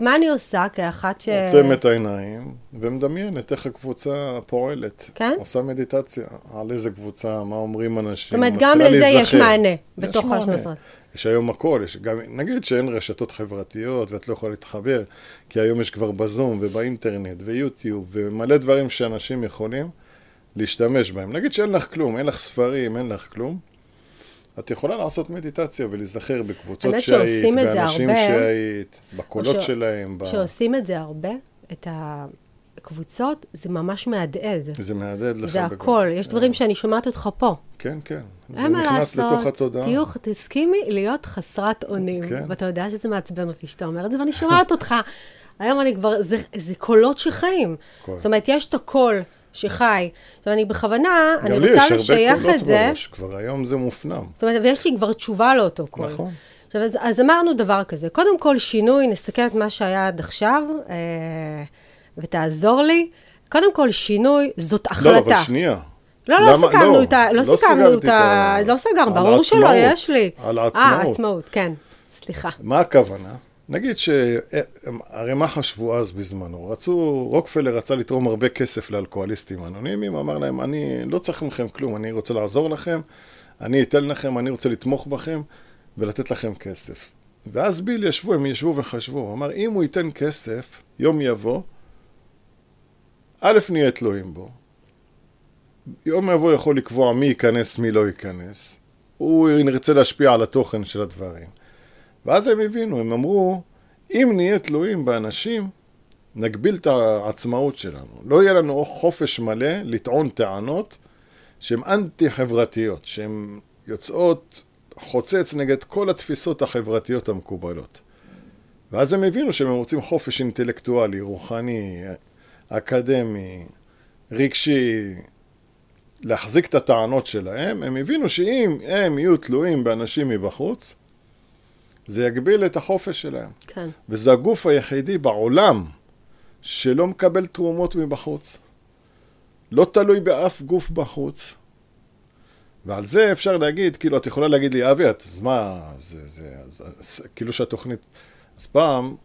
A: מה אני עושה כאחת ש...
B: עוצמת העיניים ומדמיינת איך הקבוצה פועלת.
A: כן?
B: עושה מדיטציה על איזה קבוצה, מה אומרים אנשים.
A: זאת אומרת, גם לזה יש. מענה בתוך
B: מענה.
A: ה-12.
B: יש היום הכל, יש גם, נגיד שאין רשתות חברתיות ואת לא יכולה להתחבר, כי היום יש כבר בזום ובאינטרנט ויוטיוב ומלא דברים שאנשים יכולים להשתמש בהם. נגיד שאין לך כלום, אין לך ספרים, אין לך כלום. את יכולה לעשות מדיטציה ולהיזכר בקבוצות שהיית, באנשים
A: הרבה.
B: שהיית, בקולות
A: ש-
B: שלהם. ב...
A: כשעושים את זה הרבה, את הקבוצות, זה ממש מהדהד.
B: זה מהדהד לך.
A: זה הכל, יש דברים שאני שומעת אותך פה.
B: כן, כן. זה
A: אין מה
B: נכנס
A: לעשות,
B: לתוך התודעה.
A: תהיו, תסכימי להיות חסרת אונים.
B: כן.
A: ואתה יודע שזה מעצבן אותי שאתה אומר את זה, ואני שומעת אותך. היום אני כבר, זה, זה קולות שחיים.
B: קול.
A: זאת אומרת, יש את הקול שחי. עכשיו, אני בכוונה, אני
B: גם לי
A: רוצה
B: יש הרבה
A: לשייך
B: קולות
A: את זה.
B: בראש, כבר היום זה מופנם.
A: זאת אומרת, ויש לי כבר תשובה לאותו קול.
B: נכון.
A: עכשיו, אז, אז אמרנו דבר כזה. קודם כל, שינוי, נסתכל את מה שהיה עד עכשיו, אה, ותעזור לי. קודם כל, שינוי זאת החלטה.
B: לא, אבל שנייה.
A: לא, לא סיכמנו
B: לא,
A: את ה... לא
B: לא
A: סיכמנו את ה... לא
B: על
A: ברור שלא. יש לי.
B: על
A: אה,
B: העצמאות.
A: עצמאות, כן. סליחה.
B: מה הכוונה? נגיד ש... הרי מה חשבו אז בזמנו? רצו, רוקפלר רצה לתרום הרבה כסף לאלכוהוליסטים אנונימיים, אמר להם, אני לא צריך מכם כלום, אני רוצה לעזור לכם, אני אתן לכם, אני רוצה לתמוך בכם ולתת לכם כסף. ואז ביל ישבו, הם ישבו וחשבו, הוא אמר, אם הוא ייתן כסף, יום יבוא, א', נהיה תלויים בו. יום יבוא יכול לקבוע מי ייכנס, מי לא ייכנס. הוא ירצה להשפיע על התוכן של הדברים. ואז הם הבינו, הם אמרו, אם נהיה תלויים באנשים, נגביל את העצמאות שלנו. לא יהיה לנו חופש מלא לטעון טענות שהן אנטי-חברתיות, שהן יוצאות חוצץ נגד כל התפיסות החברתיות המקובלות. ואז הם הבינו שהם רוצים חופש אינטלקטואלי, רוחני, אקדמי, רגשי, להחזיק את הטענות שלהם, הם הבינו שאם הם יהיו תלויים באנשים מבחוץ, זה יגביל את החופש שלהם.
A: כן.
B: וזה הגוף היחידי בעולם שלא מקבל תרומות מבחוץ. לא תלוי באף גוף בחוץ. ועל זה אפשר להגיד, כאילו, את יכולה להגיד לי, אבי, אז מה, זה, זה, זה, זה, כאילו שהתוכנית... אז פעם,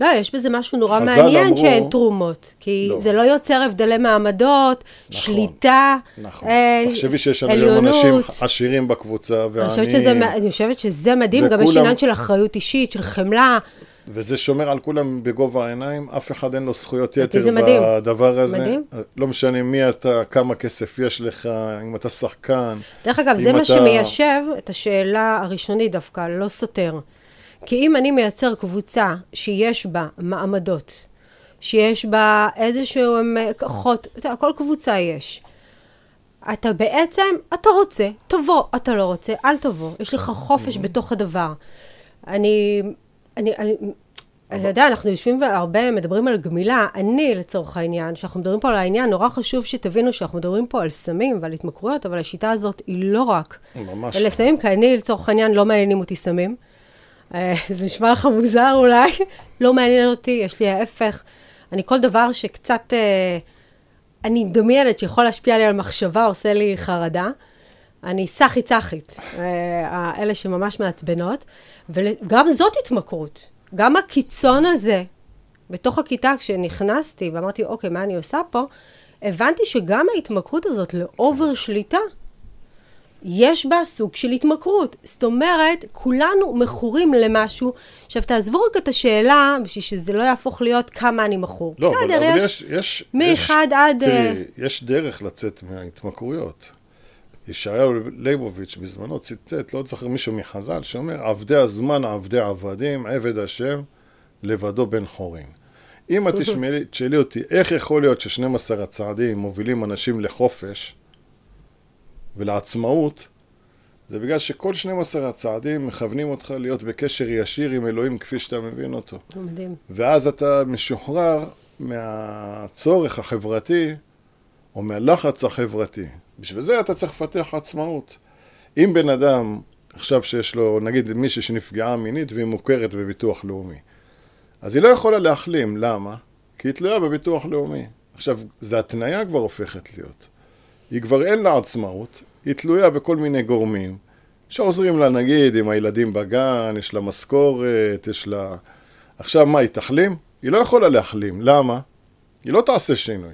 A: לא, יש בזה משהו נורא
B: חז"ל
A: מעניין
B: אמרו-
A: שאין תרומות. כי
B: לא.
A: זה לא יוצר הבדלי מעמדות,
B: נכון,
A: שליטה,
B: נכון,
A: אה,
B: תחשבי שיש לנו היום אנשים. עשירים בקבוצה,
A: אני חושבת, שזה, אני חושבת שזה מדהים, גם יש
B: וכולם-
A: עניין של אחריות אישית, של חמלה.
B: וזה שומר על כולם בגובה העיניים, אף אחד אין לו זכויות
A: אותי
B: יתר. בדבר הזה.
A: מדהים.
B: לא משנה מי אתה, כמה כסף יש לך, אם אתה שחקן.
A: דרך אגב, זה
B: אם
A: מה
B: אתה-
A: שמיישב את השאלה הראשונית דווקא, לא סותר. כי אם אני מייצר קבוצה שיש בה מעמדות, שיש בה איזשהו הם, כוחות, כל קבוצה יש. אתה בעצם, אתה רוצה, תבוא, אתה לא רוצה, אל תבוא. יש לך חופש בתוך הדבר. אני, אני, אני, אתה יודע, אנחנו יושבים והרבה מדברים על גמילה. אני, לצורך העניין, כשאנחנו מדברים פה על העניין, נורא חשוב שתבינו שאנחנו מדברים פה על סמים ועל התמכרויות, אבל השיטה הזאת היא לא רק
B: ממש
A: אלה
B: לא.
A: סמים, כי אני, לצורך העניין, לא מעניינים אותי סמים. אה, זה נשמע לך מוזר אולי, לא מעניין אותי, יש לי ההפך. אני כל דבר שקצת, אה, אני מדמיינת שיכול להשפיע לי על מחשבה, עושה לי חרדה. אני סחי צחית, אה, אלה שממש מעצבנות, וגם זאת התמכרות. גם הקיצון הזה, בתוך הכיתה כשנכנסתי ואמרתי, אוקיי, מה אני עושה פה? הבנתי שגם ההתמכרות הזאת לאובר שליטה, יש בה סוג של התמכרות. זאת אומרת, כולנו מכורים למשהו. עכשיו, תעזבו רק את השאלה, בשביל שזה לא יהפוך להיות כמה אני מכור.
B: לא,
A: בסדר,
B: אבל
A: יש...
B: יש, יש,
A: מאחד
B: יש,
A: עד, אה,
B: תראי, יש דרך לצאת מההתמכרויות. ישעיהו ליבוביץ' בזמנו ציטט, לא זוכר מישהו מחז"ל, שאומר, עבדי הזמן עבדי עבדים, עבד השם, לבדו בן חורין. אם את [LAUGHS] תשאלי אותי, איך יכול להיות ש-12 הצעדים מובילים אנשים לחופש ולעצמאות, זה בגלל שכל 12 הצעדים מכוונים אותך להיות בקשר ישיר עם אלוהים כפי שאתה מבין אותו.
A: מדהים.
B: ואז אתה משוחרר מהצורך החברתי או מהלחץ החברתי. בשביל זה אתה צריך לפתח עצמאות. אם בן אדם, עכשיו שיש לו, נגיד מישהי שנפגעה מינית והיא מוכרת בביטוח לאומי, אז היא לא יכולה להחלים, למה? כי היא תלויה בביטוח לאומי. עכשיו, זו התניה כבר הופכת להיות. היא כבר אין לה עצמאות, היא תלויה בכל מיני גורמים שעוזרים לה, נגיד, עם הילדים בגן, יש לה משכורת, יש לה... עכשיו, מה, היא תחלים? היא לא יכולה להחלים, למה? היא לא תעשה שינוי.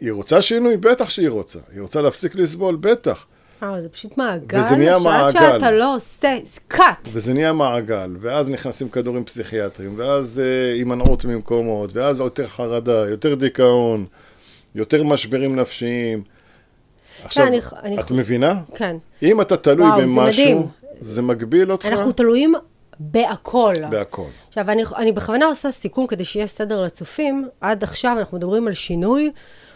B: היא רוצה שינוי? בטח שהיא רוצה. היא רוצה להפסיק לסבול? בטח.
A: אה, זה פשוט מעגל,
B: וזה נהיה
A: שעד
B: מעגל.
A: שאתה לא עושה, cut.
B: וזה נהיה מעגל, ואז נכנסים כדורים פסיכיאטריים, ואז אה, הימנעות ממקומות, ואז יותר חרדה, יותר דיכאון, יותר משברים נפשיים. עכשיו,
A: אני- אני-
B: את מבינה?
A: כן.
B: אם אתה תלוי
A: וואו, זה.
B: במשהו, זה מגביל אותך
A: אנחנו תלויים בהכל.
B: בהכל.
A: עכשיו, אני, אני בכוונה עושה סיכום כדי שיהיה סדר לצופים. עד עכשיו אנחנו מדברים על שינוי,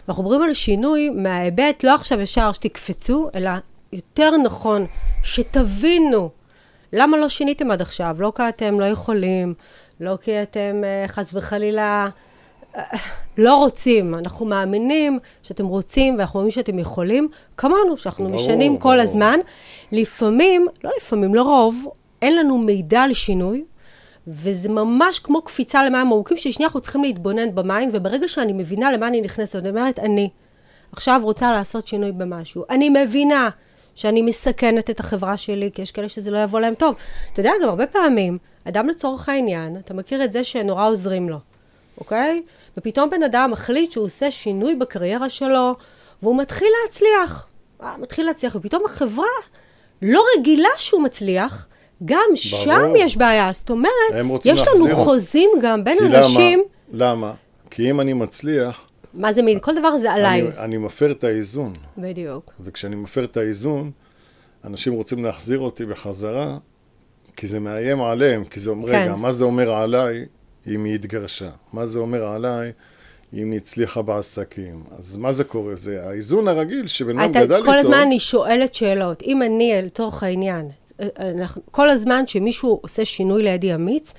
A: ואנחנו מדברים על שינוי מההיבט, לא עכשיו ישר שתקפצו, אלא יותר נכון, שתבינו למה לא שיניתם עד עכשיו. לא כי אתם לא יכולים, לא כי אתם אה, חס וחלילה לא רוצים. אנחנו מאמינים שאתם רוצים, ואנחנו מאמינים שאתם יכולים, כמונו, שאנחנו
B: ברור,
A: משנים כל
B: ברור.
A: הזמן. לפעמים, לא לפעמים, לרוב, אין לנו מידע על שינוי, וזה ממש כמו קפיצה למים עמוקים, ששנייה אנחנו צריכים להתבונן במים, וברגע שאני מבינה למה אני נכנסת, אני אומרת, אני עכשיו רוצה לעשות שינוי במשהו. אני מבינה שאני מסכנת את החברה שלי, כי יש כאלה שזה לא יבוא להם טוב. אתה יודע, גם הרבה פעמים, אדם לצורך העניין, אתה מכיר את זה שנורא עוזרים לו, אוקיי? ופתאום בן אדם מחליט שהוא עושה שינוי בקריירה שלו, והוא מתחיל להצליח. אה, מתחיל להצליח, ופתאום החברה לא רגילה שהוא מצליח, גם שם יש בעיה. זאת אומרת, יש לנו
B: להחזיר.
A: חוזים גם בין
B: כי
A: אנשים,
B: למה? למה? כי אם אני מצליח,
A: מה זה מין, כל דבר זה עליי.
B: אני, אני מפר את האיזון.
A: בדיוק.
B: וכשאני מפר את האיזון, אנשים רוצים להחזיר אותי בחזרה, כי זה מאיים עליהם, כי זה אומר,
A: כן.
B: רגע, מה זה אומר עליי אם היא התגרשה? מה זה אומר עליי אם היא הצליחה בעסקים? אז מה זה קורה? זה האיזון הרגיל שבן אדם גדל איתו.
A: כל הזמן אני שואלת שאלות. אם אני, לצורך העניין, אה, אנחנו, כל הזמן שמישהו עושה שינוי לידי אמיץ,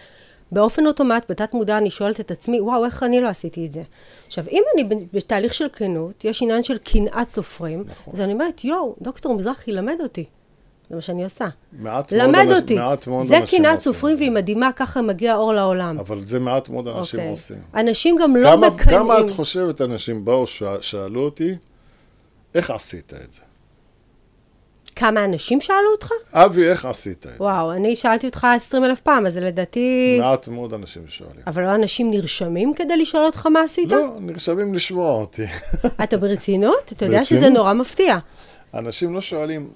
A: באופן אוטומט, בתת מודע, אני שואלת את עצמי, וואו, איך אני לא עשיתי את זה? עכשיו, אם אני בתהליך של כנות, יש עניין של קנאת סופרים,
B: נכון.
A: אז אני אומרת, יואו, דוקטור מזרחי, למד אותי. זה מה שאני עושה.
B: מעט מאוד
A: למד
B: אנש-
A: אותי.
B: מעט מאוד
A: זה קנאת
B: עושים
A: סופרים. והיא מדהימה, ככה מגיע אור לעולם.
B: אבל זה מעט מאוד אנשים
A: אוקיי.
B: עושים.
A: אנשים גם לא
B: כמה,
A: מקנאים.
B: כמה את חושבת אנשים באו, שאלו אותי, איך עשית את זה?
A: כמה אנשים שאלו אותך?
B: אבי, איך עשית את זה?
A: וואו, אני שאלתי אותך 20 אלף פעם, אז לדעתי...
B: מעט מאוד אנשים שואלים.
A: אבל לא אנשים נרשמים כדי לשאול אותך מה עשית?
B: לא, נרשמים לשמוע אותי.
A: אתה ברצינות? אתה יודע שזה. נורא מפתיע.
B: אנשים לא שואלים,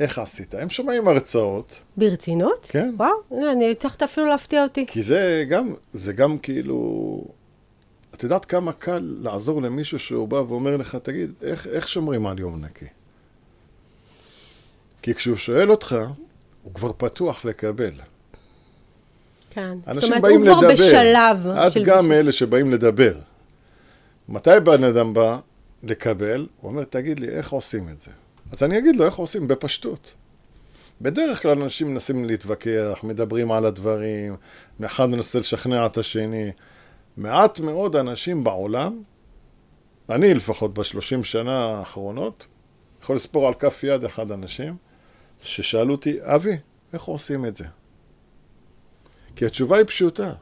B: איך עשית? הם שומעים הרצאות,
A: ברצינות?
B: כן.
A: וואו, אני צריכה אפילו להפתיע אותי.
B: כי זה גם, זה גם כאילו... את יודעת כמה קל לעזור למישהו שהוא בא ואומר לך, תגיד, איך, איך שומרים על יום נקי? כי כשהוא שואל אותך, הוא כבר פתוח לקבל.
A: כן. זאת אומרת, הוא כבר. בשלב
B: את. גם מאלה שבאים לדבר. מתי בן אדם בא לקבל? הוא אומר, תגיד לי, איך עושים את זה? אז אני אגיד לו, איך עושים? בפשטות. בדרך כלל אנשים מנסים להתווכח, מדברים על הדברים, אחד מנסה לשכנע את השני. מעט מאוד אנשים בעולם, אני לפחות בשלושים שנה האחרונות, יכול לספור על כף יד אחד אנשים, ששאלו אותי, אבי, איך עושים את זה? כי התשובה היא פשוטה.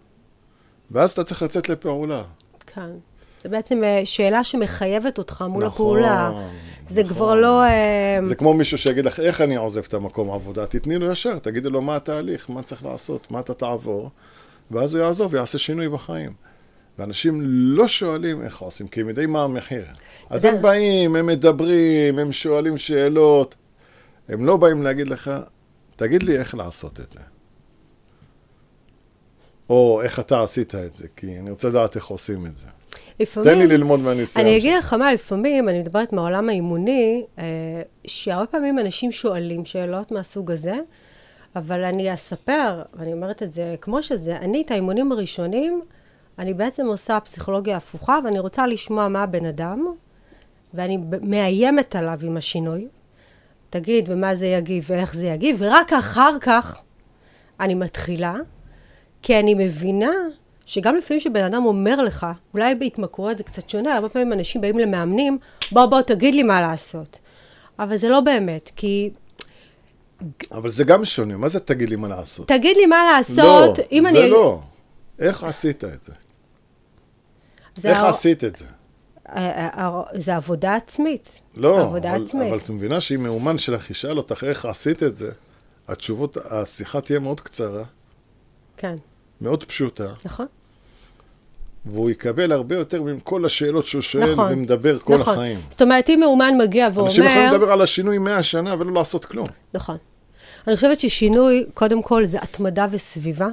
B: ואז אתה צריך לצאת לפעולה.
A: כן. זה בעצם אה, שאלה שמחייבת אותך מול
B: נכון,
A: הפעולה. זה
B: נכון.
A: כבר לא... אה,
B: זה כמו מישהו שיגיד לך, איך אני עוזב את המקום העבודה? תתני לו ישר, תגידי לו מה התהליך, מה צריך לעשות, מה אתה תעבור, ואז הוא יעזוב ויעשה שינוי בחיים. ואנשים לא שואלים איך עושים, כי הם יודעים מה המחיר. אז הם באים, הם מדברים, הם שואלים שאלות. הם לא באים להגיד לך, תגיד לי איך לעשות את זה. או איך אתה עשית את זה, כי אני רוצה לדעת איך עושים את זה.
A: לפעמים...
B: תן לי ללמוד מהניסיון
A: אני. אגיד לך מה, לפעמים, אני מדברת מהעולם האימוני, אה, שהרבה פעמים אנשים שואלים שאלות מהסוג הזה, אבל אני אספר, ואני אומרת את זה כמו שזה, אני את האימונים הראשונים, אני בעצם עושה פסיכולוגיה הפוכה, ואני רוצה לשמוע מה הבן אדם, ואני מאיימת עליו עם השינוי. תגיד, ומה זה יגיב, ואיך זה יגיב, ורק אחר כך אני מתחילה, כי אני מבינה שגם לפעמים שבן אדם אומר לך, אולי בהתמכרויות זה קצת שונה, הרבה פעמים אנשים באים למאמנים, בוא בוא תגיד לי מה לעשות. אבל זה לא באמת, כי
B: אבל זה גם שונה, מה זה תגיד לי מה לעשות?
A: תגיד לי מה לעשות,
B: לא,
A: אם
B: זה
A: אני...
B: לא. איך עשית את זה?
A: זה
B: איך
A: ה-
B: עשית את זה?
A: ה- ה- זה עבודה עצמית.
B: לא,
A: עבודה
B: אבל,
A: עצמית.
B: אבל את מבינה שאם מאומן שלך ישאל אותך איך עשית את זה, התשובות, השיחה תהיה מאוד קצרה,
A: כן,
B: מאוד פשוטה,
A: נכון.
B: והוא יקבל הרבה יותר מכל השאלות שהוא שואל
A: נכון.
B: ומדבר כל
A: נכון.
B: החיים.
A: זאת אומרת, אם מאומן מגיע
B: אנשים יכולים
A: ואומר...
B: לדבר על השינוי 100 שנה ולא לעשות כלום.
A: נכון. אני חושבת ששינוי, קודם כל, זה התמדה וסביבה.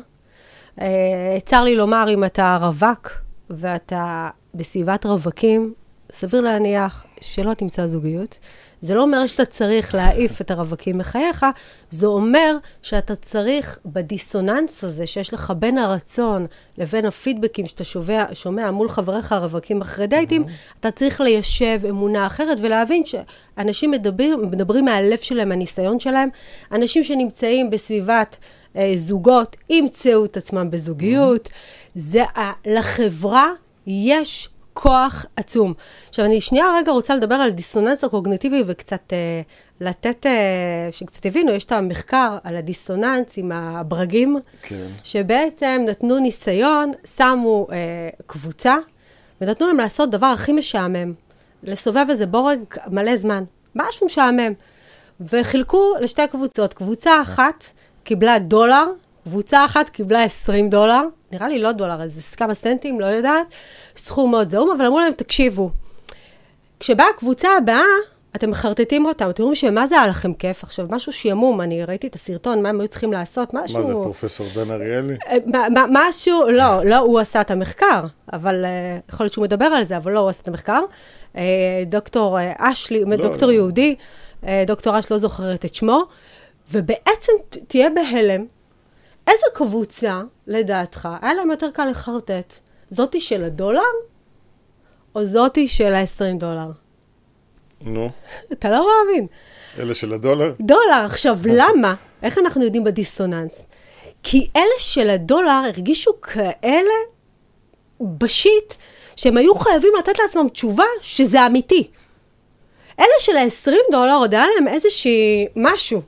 A: אה, צר לי לומר, אם אתה רווק ואתה בסביבת רווקים, סביר להניח שלא תמצא זוגיות. זה לא אומר שאתה צריך להעיף את הרווקים מחייך, זה אומר שאתה צריך בדיסוננס הזה שיש לך בין הרצון לבין הפידבקים שאתה שומע, שומע מול חבריך הרווקים אחרי דייטים, אתה צריך ליישב אמונה אחרת ולהבין שאנשים מדברים, מדברים מהלב שלהם, מהניסיון שלהם. אנשים שנמצאים בסביבת אה, זוגות ימצאו את עצמם בזוגיות. זה, ה- לחברה יש כוח עצום. עכשיו, אני שנייה רגע רוצה לדבר על דיסוננס הקוגניטיבי וקצת אה, לתת, אה, שקצת הבינו, יש את המחקר על הדיסוננס עם הברגים,
B: כן.
A: שבעצם נתנו ניסיון, שמו אה, קבוצה, ונתנו להם לעשות דבר הכי משעמם, לסובב איזה בורג מלא זמן, משהו משעמם. וחילקו לשתי קבוצות, קבוצה אחת קיבלה דולר, קבוצה אחת קיבלה 20 דולר, נראה לי לא דולר, איזה כמה סטנטים, לא יודעת, סכום מאוד זעום, אבל אמרו להם, תקשיבו, כשבאה הקבוצה הבאה, אתם מחרטטים אותם, אתם אומרים שמה זה היה לכם כיף? עכשיו, משהו שעמום, אני ראיתי את הסרטון, מה הם היו צריכים לעשות, משהו...
B: מה זה, פרופסור דן אריאלי?
A: אה, משהו, לא, לא הוא עשה את המחקר, אבל אה, יכול להיות שהוא מדבר על זה, אבל לא הוא עשה את המחקר. אה, דוקטור אשלי,
B: לא,
A: דוקטור
B: לא.
A: יהודי, דוקטור אש לא זוכרת את שמו, ובעצם תהיה בהלם, איזה קבוצה, לדעתך, היה להם יותר קל לחרטט? זאתי של הדולר, או זאתי של ה-20 דולר?
B: נו, [LAUGHS]
A: אתה לא מאמין.
B: אלה של הדולר?
A: דולר. עכשיו, [LAUGHS] למה? איך אנחנו יודעים בדיסוננס? כי אלה של הדולר הרגישו כאלה בשיט, שהם היו חייבים לתת לעצמם תשובה שזה אמיתי. אלה של ה-20 דולר, עוד היה להם איזושהי משהו.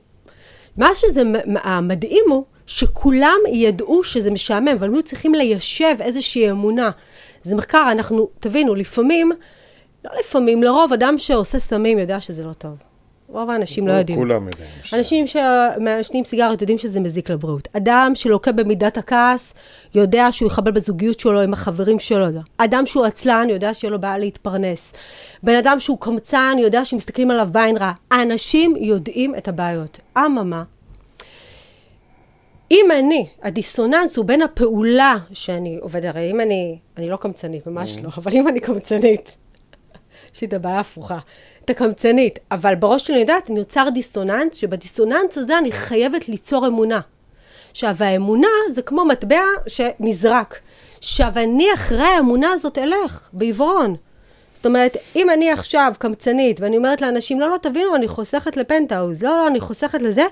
A: מה שזה, המדהים הוא שכולם ידעו שזה משעמם, אבל היו צריכים ליישב איזושהי אמונה. זה מחקר, אנחנו, תבינו, לפעמים, לא לפעמים, לרוב אדם שעושה סמים יודע שזה לא טוב. רוב האנשים לא יודעים.
B: כולם יודעים.
A: אנשים שמעשנים סיגריות יודעים שזה מזיק לבריאות. אדם שלוקה במידת הכעס, יודע שהוא יחבל בזוגיות שלו עם החברים שלו. אדם שהוא עצלן, יודע שיהיה לו בעיה להתפרנס. בן אדם שהוא קמצן, יודע שמסתכלים עליו בעין רעה. האנשים יודעים את הבעיות. אממה, אם אני, הדיסוננס הוא בין הפעולה שאני עובד, הרי אם אני, אני לא קמצנית, ממש לא, אבל אם אני קמצנית, יש לי את הבעיה ההפוכה. את הקמצנית, אבל בראש שלי יודעת, נוצר דיסוננס, שבדיסוננס הזה אני חייבת ליצור אמונה. עכשיו, האמונה זה כמו מטבע שנזרק. עכשיו, אני אחרי האמונה הזאת אלך, בעיוורון. זאת אומרת, אם אני עכשיו קמצנית, ואני אומרת לאנשים, לא, לא, תבינו, אני חוסכת לפנטהאוז, לא, לא, אני חוסכת לזה,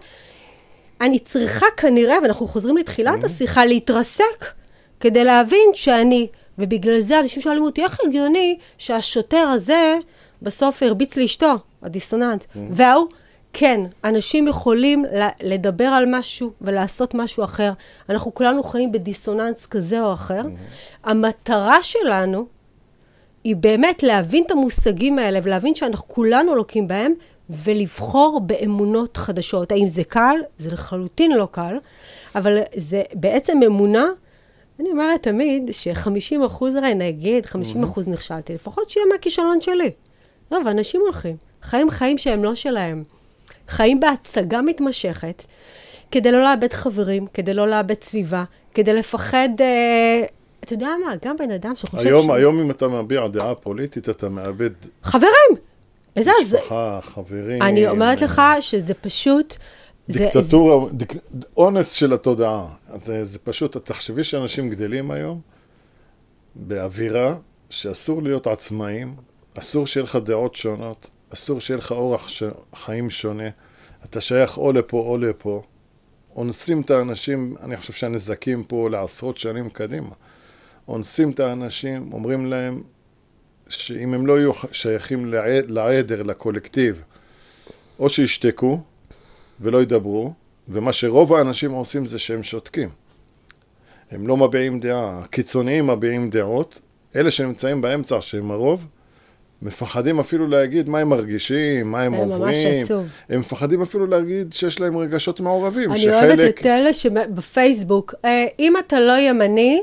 A: אני צריכה כנראה, ואנחנו חוזרים לתחילת השיחה, להתרסק, כדי להבין שאני, ובגלל זה אנשים שואלים אותי, איך הגיוני שהשוטר הזה בסוף הרביץ לאשתו, הדיסוננס. Mm. וההוא, כן, אנשים יכולים לדבר על משהו ולעשות משהו אחר. אנחנו כולנו חיים בדיסוננס כזה או אחר. Mm-hmm. המטרה שלנו היא באמת להבין את המושגים האלה ולהבין שאנחנו כולנו לוקים בהם ולבחור באמונות חדשות. האם זה קל? זה לחלוטין לא קל, אבל זה בעצם אמונה אני אומרת תמיד ש-50 אחוז, הרי נגיד 50 אחוז נכשלתי, לפחות שיהיה מהכישלון שלי. לא, ואנשים הולכים, חיים חיים שהם לא שלהם. חיים בהצגה מתמשכת, כדי לא לאבד חברים, כדי לא לאבד סביבה, כדי לפחד... אה, אתה יודע מה, גם בן אדם שחושב
B: היום, ש... היום אם אתה מביע דעה פוליטית, אתה מאבד...
A: חברים! איזה...
B: משפחה. חברים...
A: אני אומרת לך שזה פשוט...
B: דיקטטורה, זה... דיק... אונס של התודעה. זה, זה פשוט, תחשבי שאנשים גדלים היום באווירה שאסור להיות עצמאים, אסור שיהיה לך דעות שונות, אסור שיהיה לך אורח ש... חיים שונה. אתה שייך או לפה או לפה. אונסים את האנשים, אני חושב שהנזקים פה לעשרות שנים קדימה. אונסים את האנשים, אומרים להם שאם הם לא יהיו שייכים לעד, לעדר, לקולקטיב, או שישתקו ולא ידברו, ומה שרוב האנשים עושים זה שהם שותקים. הם לא מביעים דעה, הקיצוניים מביעים דעות, אלה שנמצאים באמצע, שהם הרוב, מפחדים אפילו להגיד מה הם מרגישים, מה הם, הם עוברים. ממש עצוב. הם מפחדים אפילו להגיד שיש להם רגשות מעורבים.
A: אני שחלק... אוהבת את אלה שבפייסבוק, אה, אם אתה לא ימני,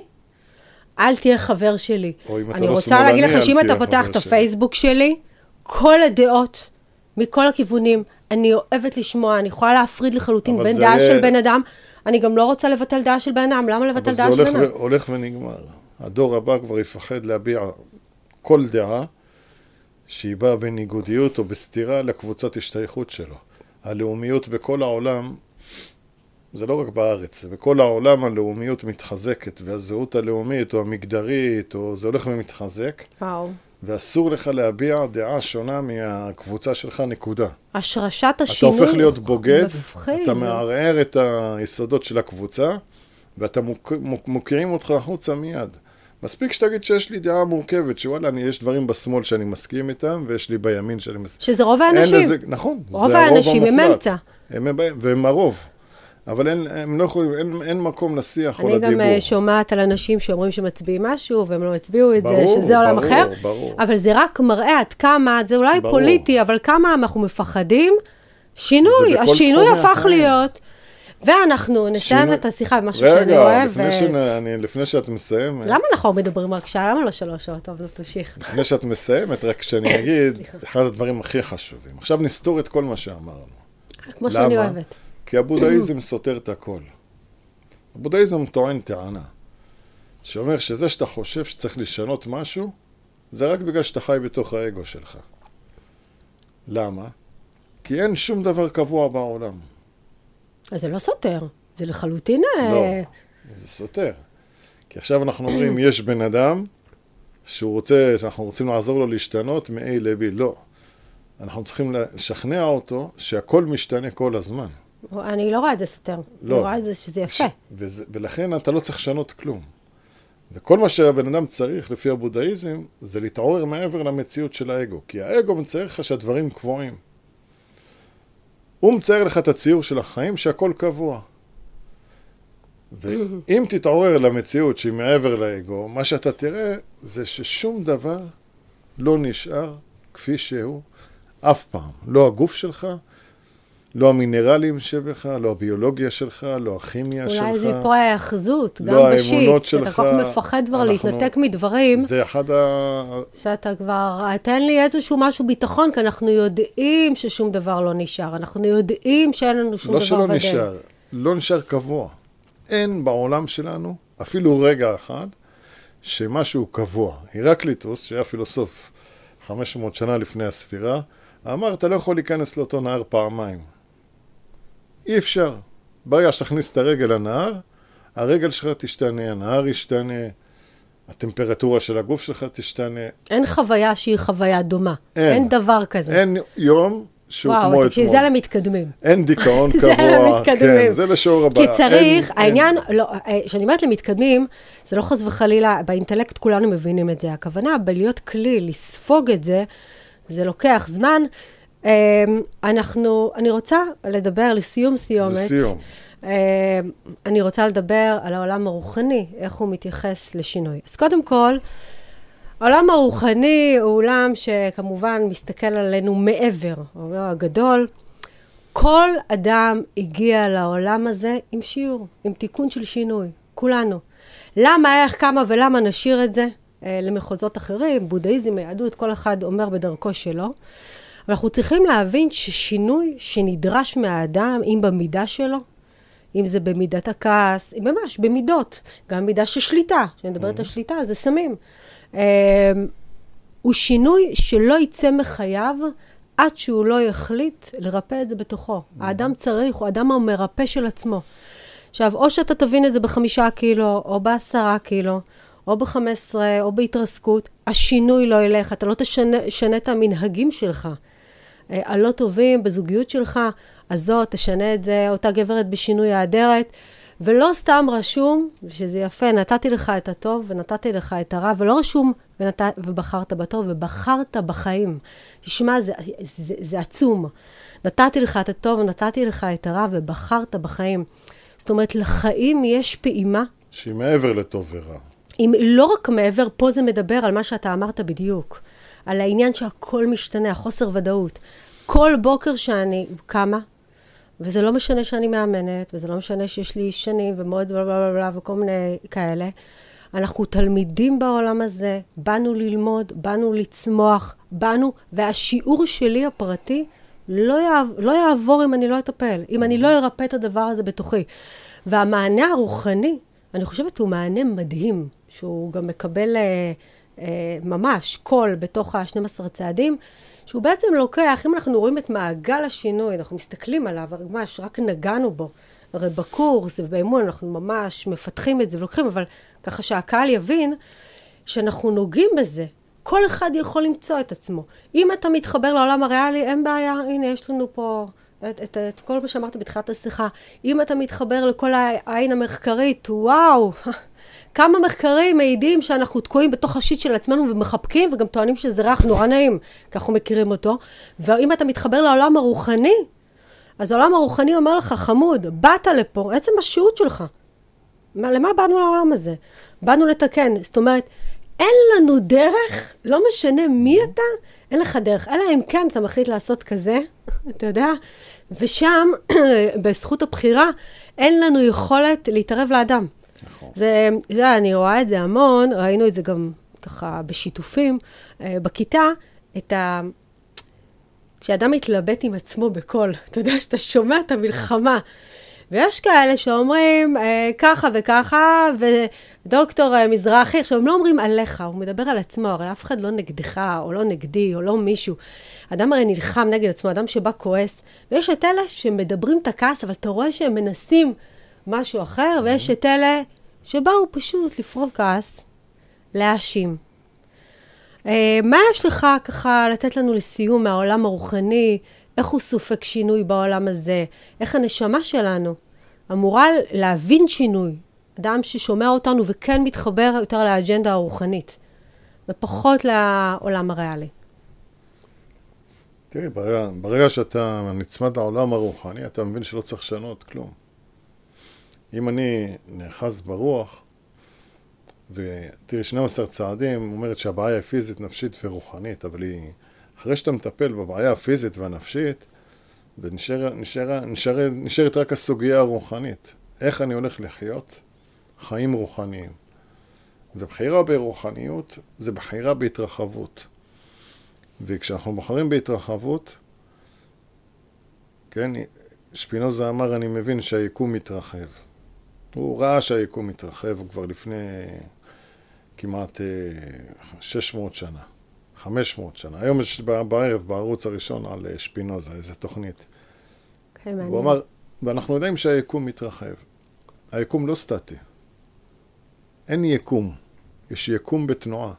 A: אל תהיה חבר שלי.
B: או אם אתה
A: לא
B: שמאלני,
A: אל תהיה חבר שלי. אני רוצה להגיד לך שאם אתה פותח את הפייסבוק שלי, כל הדעות, מכל הכיוונים, אני אוהבת לשמוע, אני יכולה להפריד לחלוטין בין דעה יהיה... של בן אדם. אני גם לא רוצה לבטל דעה של בן אדם, למה לבטל דעה של בן אדם?
B: אבל זה הולך ונגמר. הדור הבא כבר יפחד להביע כל דעה. שהיא באה בניגודיות או בסתירה לקבוצת השתייכות שלו. הלאומיות בכל העולם, זה לא רק בארץ, זה בכל העולם הלאומיות מתחזקת, והזהות הלאומית או המגדרית, או זה הולך ומתחזק.
A: וואו.
B: ואסור לך להביע דעה שונה מהקבוצה שלך, נקודה.
A: השרשת השינוי
B: אתה הופך להיות בוגד, מפחיד. אתה מערער את היסודות של הקבוצה, ואתה מוק, מוק, מוקיעים אותך החוצה מיד. מספיק שתגיד שיש לי דעה מורכבת, שוואלה, אני, יש דברים בשמאל שאני מסכים איתם, ויש לי בימין שאני מסכים.
A: שזה רוב האנשים. לזה,
B: נכון,
A: רוב האנשים הם אמצע.
B: הם, והם הרוב. אבל אין, הם לא יכולים, אין, אין מקום לשיח או לדיבור.
A: אני גם אה, שומעת על אנשים שאומרים שמצביעים משהו, והם לא הצביעו את ברור, זה, שזה עולם ברור, אחר. ברור. אבל זה רק מראה עד כמה, זה אולי ברור. פוליטי, אבל כמה אנחנו מפחדים. שינוי, השינוי הפך החיים. להיות ואנחנו נסיים שינו... את השיחה במשהו רגע, שאני אוהבת.
B: רגע, לפני שאת מסיימת...
A: למה אנחנו מדברים רק שעה? למה לא שלוש שעות? טוב, נו, תמשיך.
B: לפני שאת מסיימת, רק שאני [LAUGHS] אגיד, אחד הדברים הכי חשובים. עכשיו נסתור את כל מה שאמרנו.
A: כמו שאני אוהבת.
B: כי הבודהיזם סותר את הכל. הבודהיזם טוען טענה, שאומר שזה שאתה חושב שצריך לשנות משהו, זה רק בגלל שאתה חי בתוך האגו שלך. למה? כי אין שום דבר קבוע בעולם.
A: אז זה לא סותר, זה לחלוטין...
B: אה, לא, זה סותר. כי עכשיו אנחנו אומרים, יש בן אדם שהוא רוצה, שאנחנו רוצים לעזור לו להשתנות מ-A ל-B. לא. אנחנו צריכים לשכנע אותו שהכל משתנה כל הזמן.
A: אני לא רואה את זה סותר. לא. אני רואה את זה שזה יפה.
B: וזה, ולכן אתה לא צריך לשנות כלום. וכל מה שהבן אדם צריך, לפי הבודהיזם, זה להתעורר מעבר למציאות של האגו. כי האגו מצייר לך שהדברים קבועים. הוא מצייר לך את הציור של החיים שהכל קבוע. ואם תתעורר למציאות שהיא מעבר לאגו, מה שאתה תראה זה ששום דבר לא נשאר כפי שהוא אף פעם. לא הגוף שלך, לא המינרלים שבך, לא הביולוגיה שלך, לא הכימיה
A: אולי
B: שלך.
A: אולי זה פה ההאחזות,
B: לא
A: גם בשיט,
B: שלך.
A: שאתה כל כך מפחד כבר אנחנו... להתנתק מדברים.
B: זה אחד ה...
A: שאתה כבר, תן לי איזשהו משהו ביטחון, כי אנחנו יודעים ששום דבר לא נשאר. אנחנו יודעים שאין לנו שום
B: לא
A: דבר ודאי.
B: לא שלא נשאר, לא נשאר קבוע. אין בעולם שלנו אפילו רגע אחד שמשהו קבוע. הרקליטוס, שהיה פילוסוף 500 שנה לפני הספירה, אמר, אתה לא יכול להיכנס לאותו נהר פעמיים. אי אפשר. ברגע שתכניס את הרגל לנהר, הרגל שלך תשתנה, הנהר ישתנה, הטמפרטורה של הגוף שלך תשתנה.
A: אין חוויה שהיא חוויה דומה. אין. אין דבר כזה.
B: אין יום שהוא
A: וואו,
B: כמו אתמול.
A: תקשיב, זה למתקדמים.
B: אין דיכאון [LAUGHS] קבוע.
A: זה למתקדמים.
B: כן, זה לשיעור הבא.
A: כי צריך,
B: אין,
A: העניין, אין. לא, כשאני אומרת למתקדמים, זה לא חס וחלילה, באינטלקט כולנו מבינים את זה. הכוונה בלהיות כלי, לספוג את זה, זה לוקח זמן. אנחנו, אני רוצה לדבר לסיום סיומת.
B: סיום.
A: אני רוצה לדבר על העולם הרוחני, איך הוא מתייחס לשינוי. אז קודם כל, העולם הרוחני הוא עולם שכמובן מסתכל עלינו מעבר, העולם הגדול. כל אדם הגיע לעולם הזה עם שיעור, עם תיקון של שינוי, כולנו. למה, איך, כמה ולמה נשאיר את זה אה, למחוזות אחרים, בודהיזם, יהדות, כל אחד אומר בדרכו שלו. אנחנו צריכים להבין ששינוי שנדרש מהאדם, אם במידה שלו, אם זה במידת הכעס, ממש במידות, גם מידה של שליטה, כשאני מדברת mm-hmm. על שליטה, זה סמים. אה, הוא שינוי שלא יצא מחייו עד שהוא לא יחליט לרפא את זה בתוכו. Mm-hmm. האדם צריך, הוא האדם המרפא של עצמו. עכשיו, או שאתה תבין את זה בחמישה קילו, או בעשרה קילו, או בחמש עשרה, או בהתרסקות, השינוי לא ילך, אתה לא תשנה את המנהגים שלך. אה, הלא טובים בזוגיות שלך, אז זאת, תשנה את זה, אותה גברת בשינוי האדרת. ולא סתם רשום, שזה יפה, נתתי לך את הטוב ונתתי לך את הרע, ולא רשום ונת... ובחרת בטוב, ובחרת בחיים. תשמע, זה, זה, זה עצום. נתתי לך את הטוב ונתתי לך את הרע, ובחרת בחיים. זאת אומרת, לחיים יש פעימה.
B: שהיא מעבר לטוב ורע.
A: אם לא רק מעבר, פה זה מדבר על מה שאתה אמרת בדיוק. על העניין שהכל משתנה, החוסר ודאות. כל בוקר שאני קמה, וזה לא משנה שאני מאמנת, וזה לא משנה שיש לי שנים ומועד בלה בלה בלה וכל מיני כאלה. אנחנו תלמידים בעולם הזה, באנו ללמוד, באנו לצמוח, באנו, והשיעור שלי הפרטי לא, יעב, לא יעבור אם אני לא אטפל, אם אני לא ארפא את הדבר הזה בתוכי. והמענה הרוחני, אני חושבת, הוא מענה מדהים, שהוא גם מקבל אה, ממש קול בתוך ה-12 צעדים, שהוא בעצם לוקח, אם אנחנו רואים את מעגל השינוי, אנחנו מסתכלים עליו, ממש רק נגענו בו, הרי בקורס ובאמון אנחנו ממש מפתחים את זה ולוקחים, אבל ככה שהקהל יבין שאנחנו נוגעים בזה. כל אחד יכול למצוא את עצמו. אם אתה מתחבר לעולם הריאלי, אין בעיה, הנה, יש לנו פה את, את, את כל מה שאמרת בתחילת השיחה. אם אתה מתחבר לכל העין המחקרית, וואו, [LAUGHS] כמה מחקרים מעידים שאנחנו תקועים בתוך השיט של עצמנו ומחבקים וגם טוענים שזה ריח נורא נעים, כי אנחנו מכירים אותו. ואם אתה מתחבר לעולם הרוחני, אז העולם הרוחני אומר לך, חמוד, באת לפה, עצם השהות שלך. מה, למה באנו לעולם הזה? באנו לתקן. זאת אומרת, אין לנו דרך, לא משנה מי אתה, אין לך דרך. אלא אם כן אתה מחליט לעשות כזה, [LAUGHS] אתה יודע, ושם, [CLEARS THROAT] בזכות הבחירה, אין לנו יכולת להתערב לאדם. נכון. זה, אתה יודע, אני רואה את זה המון, ראינו את זה גם ככה בשיתופים אה, בכיתה, את ה... כשאדם מתלבט עם עצמו בקול, אתה יודע שאתה שומע את המלחמה. ויש כאלה שאומרים אה, ככה וככה, ודוקטור אה, מזרחי, עכשיו הם לא אומרים עליך, הוא מדבר על עצמו, הרי אף אחד לא נגדך, או לא נגדי, או לא מישהו. אדם הרי נלחם נגד עצמו, אדם שבא כועס, ויש את אלה שמדברים את הכעס, אבל אתה רואה שהם מנסים משהו אחר, ויש את אלה שבאו פשוט לפרוק כעס, להאשים. אה, מה יש לך ככה לתת לנו לסיום מהעולם הרוחני? איך הוא סופג שינוי בעולם הזה? איך הנשמה שלנו אמורה להבין שינוי? אדם ששומע אותנו וכן מתחבר יותר לאג'נדה הרוחנית, ופחות לעולם הריאלי.
B: תראי, ברגע, ברגע שאתה נצמד לעולם הרוחני, אתה מבין שלא צריך לשנות כלום. אם אני נאחז ברוח, ותראי, 12 צעדים אומרת שהבעיה היא פיזית, נפשית ורוחנית, אבל היא, אחרי שאתה מטפל בבעיה הפיזית והנפשית, ונשארת נשאר, נשאר, נשאר רק הסוגיה הרוחנית. איך אני הולך לחיות חיים רוחניים. ובחירה ברוחניות זה בחירה בהתרחבות. וכשאנחנו בוחרים בהתרחבות, כן, שפינוזה אמר, אני מבין שהיקום מתרחב. הוא ראה שהיקום מתרחב כבר לפני כמעט 600 אה, שנה, 500 שנה. היום יש בערב בערוץ הראשון על אה, שפינוזה, איזה תוכנית. כן, מעניין. הוא אמר, ואנחנו יודעים שהיקום מתרחב. היקום לא סטטי. אין יקום, יש יקום בתנועה.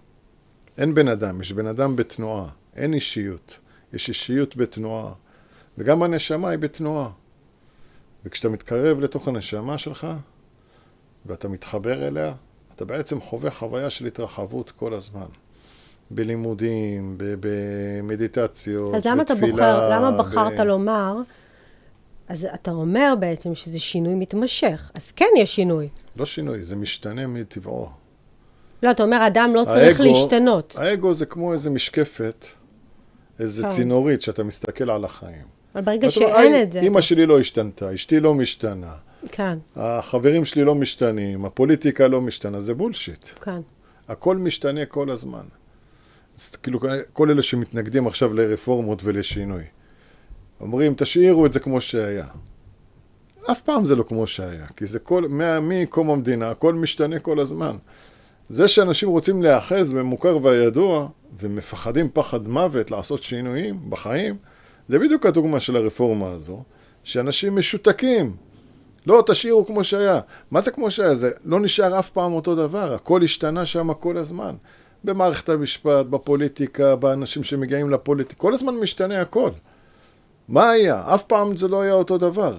B: אין בן אדם, יש בן אדם בתנועה. אין אישיות, יש אישיות בתנועה. וגם הנשמה היא בתנועה. וכשאתה מתקרב לתוך הנשמה שלך, ואתה מתחבר אליה, אתה בעצם חווה חוויה של התרחבות כל הזמן. בלימודים, במדיטציות,
A: אז למה בתפילה. אז בוחר, למה בחרת ב... לומר, אז אתה אומר בעצם שזה שינוי מתמשך. אז כן יש שינוי.
B: לא שינוי, זה משתנה מטבעו.
A: לא, אתה אומר, אדם לא צריך האגו, להשתנות.
B: האגו זה כמו איזה משקפת, איזה כן. צינורית שאתה מסתכל על החיים.
A: אבל ברגע שאין את זה...
B: אתה... שלי לא השתנתה, אשתי לא משתנה.
A: כן.
B: החברים שלי לא משתנים, הפוליטיקה לא משתנה, זה בולשיט.
A: כן.
B: הכל משתנה כל הזמן. אז כאילו, כל אלה שמתנגדים עכשיו לרפורמות ולשינוי, אומרים, תשאירו את זה כמו שהיה. אף פעם זה לא כמו שהיה, כי זה כל, מקום המדינה, הכל משתנה כל הזמן. זה שאנשים רוצים להיאחז במוכר והידוע, ומפחדים פחד מוות לעשות שינויים בחיים, זה בדיוק הדוגמה של הרפורמה הזו, שאנשים משותקים. לא, תשאירו כמו שהיה. מה זה כמו שהיה? זה לא נשאר אף פעם אותו דבר, הכל השתנה שם כל הזמן. במערכת המשפט, בפוליטיקה, באנשים שמגיעים לפוליטיקה, כל הזמן משתנה הכל. מה היה? אף פעם זה לא היה אותו דבר.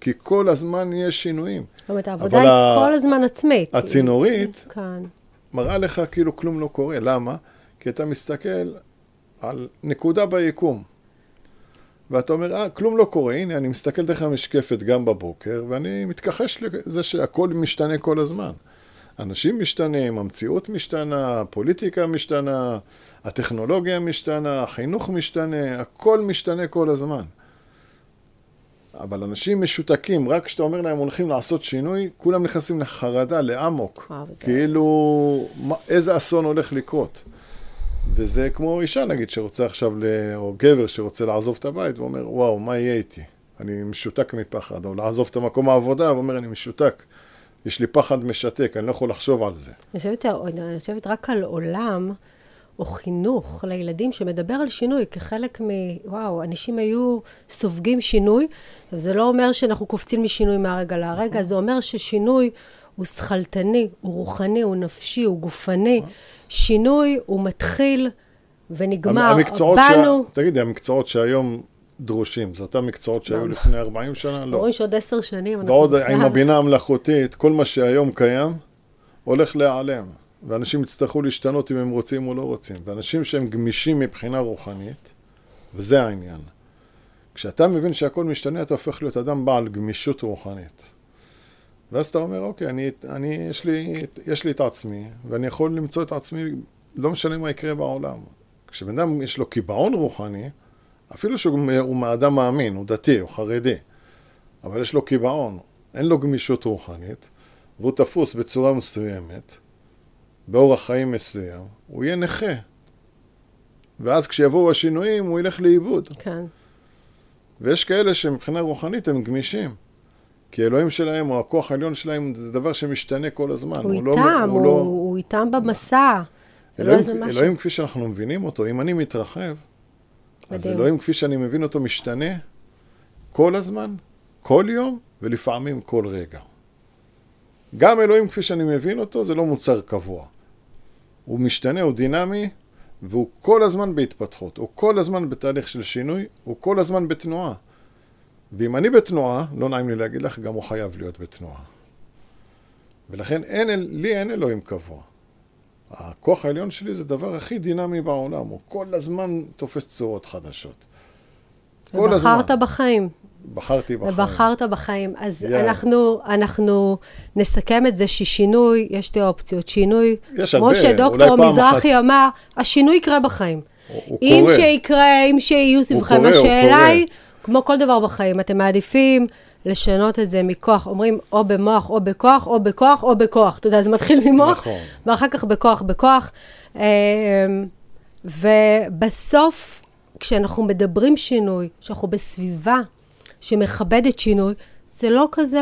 B: כי כל הזמן יש שינויים.
A: זאת אומרת, העבודה היא ה... כל הזמן עצמית.
B: הצינורית כאן. מראה לך כאילו כלום לא קורה. למה? כי אתה מסתכל על נקודה ביקום. ואתה אומר, אה, כלום לא קורה, הנה, אני מסתכל דרך המשקפת גם בבוקר, ואני מתכחש לזה שהכל משתנה כל הזמן. אנשים משתנים, המציאות משתנה, הפוליטיקה משתנה, הטכנולוגיה משתנה, החינוך משתנה, הכל משתנה כל הזמן. אבל אנשים משותקים, רק כשאתה אומר להם הולכים לעשות שינוי, כולם נכנסים לחרדה, לאמוק. כאילו, מה, איזה אסון הולך לקרות. וזה כמו אישה, נגיד, שרוצה עכשיו, ל... או גבר שרוצה לעזוב את הבית, ואומר, וואו, מה יהיה איתי? אני משותק מפחד. או לעזוב את המקום העבודה, ואומר, אני משותק. יש לי פחד משתק, אני לא יכול לחשוב על זה.
A: אני חושבת רק על עולם. או חינוך לילדים שמדבר על שינוי כחלק מ... וואו, אנשים היו סופגים שינוי, וזה לא אומר שאנחנו קופצים משינוי מהרגע להרגע, נכון. זה אומר ששינוי הוא שכלתני, הוא רוחני, הוא נפשי, הוא גופני. נכון. שינוי הוא מתחיל ונגמר.
B: המקצועות באנו... שה... תגידי, המקצועות שהיום דרושים, זה אותם מקצועות שהיו לא. לפני 40 שנה?
A: לא. אומרים שעוד עשר שנים
B: ועוד עם הבינה המלאכותית, כל מה שהיום קיים, הולך להיעלם. ואנשים יצטרכו להשתנות אם הם רוצים או לא רוצים. ואנשים שהם גמישים מבחינה רוחנית, וזה העניין. כשאתה מבין שהכל משתנה, אתה הופך להיות אדם בעל גמישות רוחנית. ואז אתה אומר, אוקיי, אני, אני, יש, לי, יש לי את עצמי, ואני יכול למצוא את עצמי, לא משנה מה יקרה בעולם. כשבן אדם יש לו קיבעון רוחני, אפילו שהוא מאדם מאמין, הוא דתי, הוא חרדי, אבל יש לו קיבעון, אין לו גמישות רוחנית, והוא תפוס בצורה מסוימת, באורח חיים מסוים, הוא יהיה נכה. ואז כשיבואו השינויים, הוא ילך לאיבוד.
A: כן.
B: ויש כאלה שמבחינה רוחנית הם גמישים. כי אלוהים שלהם, או הכוח העליון שלהם, זה דבר שמשתנה כל הזמן.
A: הוא, הוא לא איתם, לא, הוא, הוא, לא... הוא איתם במסע.
B: אלוהים, לא אלוהים כפי שאנחנו מבינים אותו, אם אני מתרחב, מדהים. אז אלוהים כפי שאני מבין אותו משתנה כל הזמן, כל יום, ולפעמים כל רגע. גם אלוהים כפי שאני מבין אותו, זה לא מוצר קבוע. הוא משתנה, הוא דינמי, והוא כל הזמן בהתפתחות, הוא כל הזמן בתהליך של שינוי, הוא כל הזמן בתנועה. ואם אני בתנועה, לא נעים לי להגיד לך, גם הוא חייב להיות בתנועה. ולכן אין, לי אין אלוהים קבוע. הכוח העליון שלי זה הדבר הכי דינמי בעולם, הוא כל הזמן תופס צורות חדשות. כל הזמן.
A: ובחרת בחיים.
B: בחרתי בחיים.
A: ובחרת בחיים. אז
B: יאללה.
A: אנחנו, אנחנו נסכם את זה ששינוי, יש שתי אופציות. שינוי,
B: יש
A: כמו
B: הרבה,
A: שדוקטור מזרחי אמר, השינוי יקרה בחיים.
B: הוא- הוא
A: אם
B: קורה.
A: שיקרה, אם שיהיו סביבכם, השאלה. היא, כמו כל דבר בחיים, אתם מעדיפים לשנות את זה מכוח, אומרים או במוח או בכוח, או בכוח או בכוח. אתה יודע, זה מתחיל ממוח,
B: נכון.
A: ואחר כך בכוח בכוח. אמ, ובסוף, כשאנחנו מדברים שינוי, כשאנחנו בסביבה שמכבדת שינוי, זה לא כזה...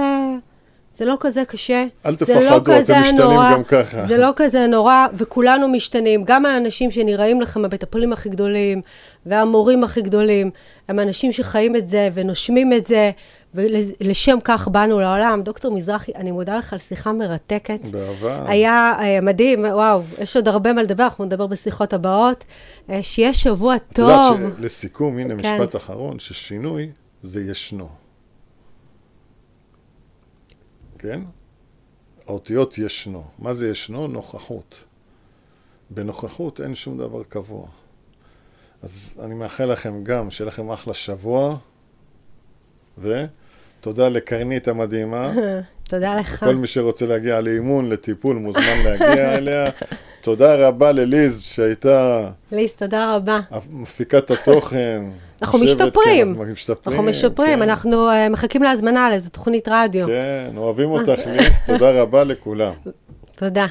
A: זה לא כזה קשה.
B: אל
A: זה
B: תפחדו,
A: לא
B: אתם משתנים
A: נורא,
B: גם ככה.
A: זה לא כזה נורא, וכולנו משתנים. גם האנשים שנראים לכם, המטפלים הכי גדולים, והמורים הכי גדולים, הם אנשים שחיים את זה ונושמים את זה, ולשם כך באנו לעולם. דוקטור מזרחי, אני מודה לך על שיחה מרתקת.
B: באהבה.
A: היה אה, מדהים, וואו, יש עוד הרבה מה לדבר, אנחנו נדבר בשיחות הבאות. אה, שיהיה שבוע
B: את יודעת
A: טוב.
B: שלסיכום, הנה
A: כן.
B: משפט אחרון, ששינוי זה ישנו. כן? האותיות ישנו. מה זה ישנו? נוכחות. בנוכחות אין שום דבר קבוע. אז אני מאחל לכם גם, שיהיה לכם אחלה שבוע, ותודה לקרנית המדהימה. [LAUGHS]
A: תודה לך.
B: כל מי שרוצה להגיע לאימון, לטיפול, מוזמן להגיע [LAUGHS] אליה. תודה רבה לליז, שהייתה
A: ליס, תודה רבה.
B: מפיקת התוכן.
A: אנחנו
B: יושבת,
A: משתפרים.
B: כן, אנחנו משתפרים.
A: אנחנו משפרים,
B: כן.
A: אנחנו אה, מחכים להזמנה לאיזו תוכנית רדיו.
B: כן, אוהבים אותך, ליז, תודה רבה לכולם.
A: תודה.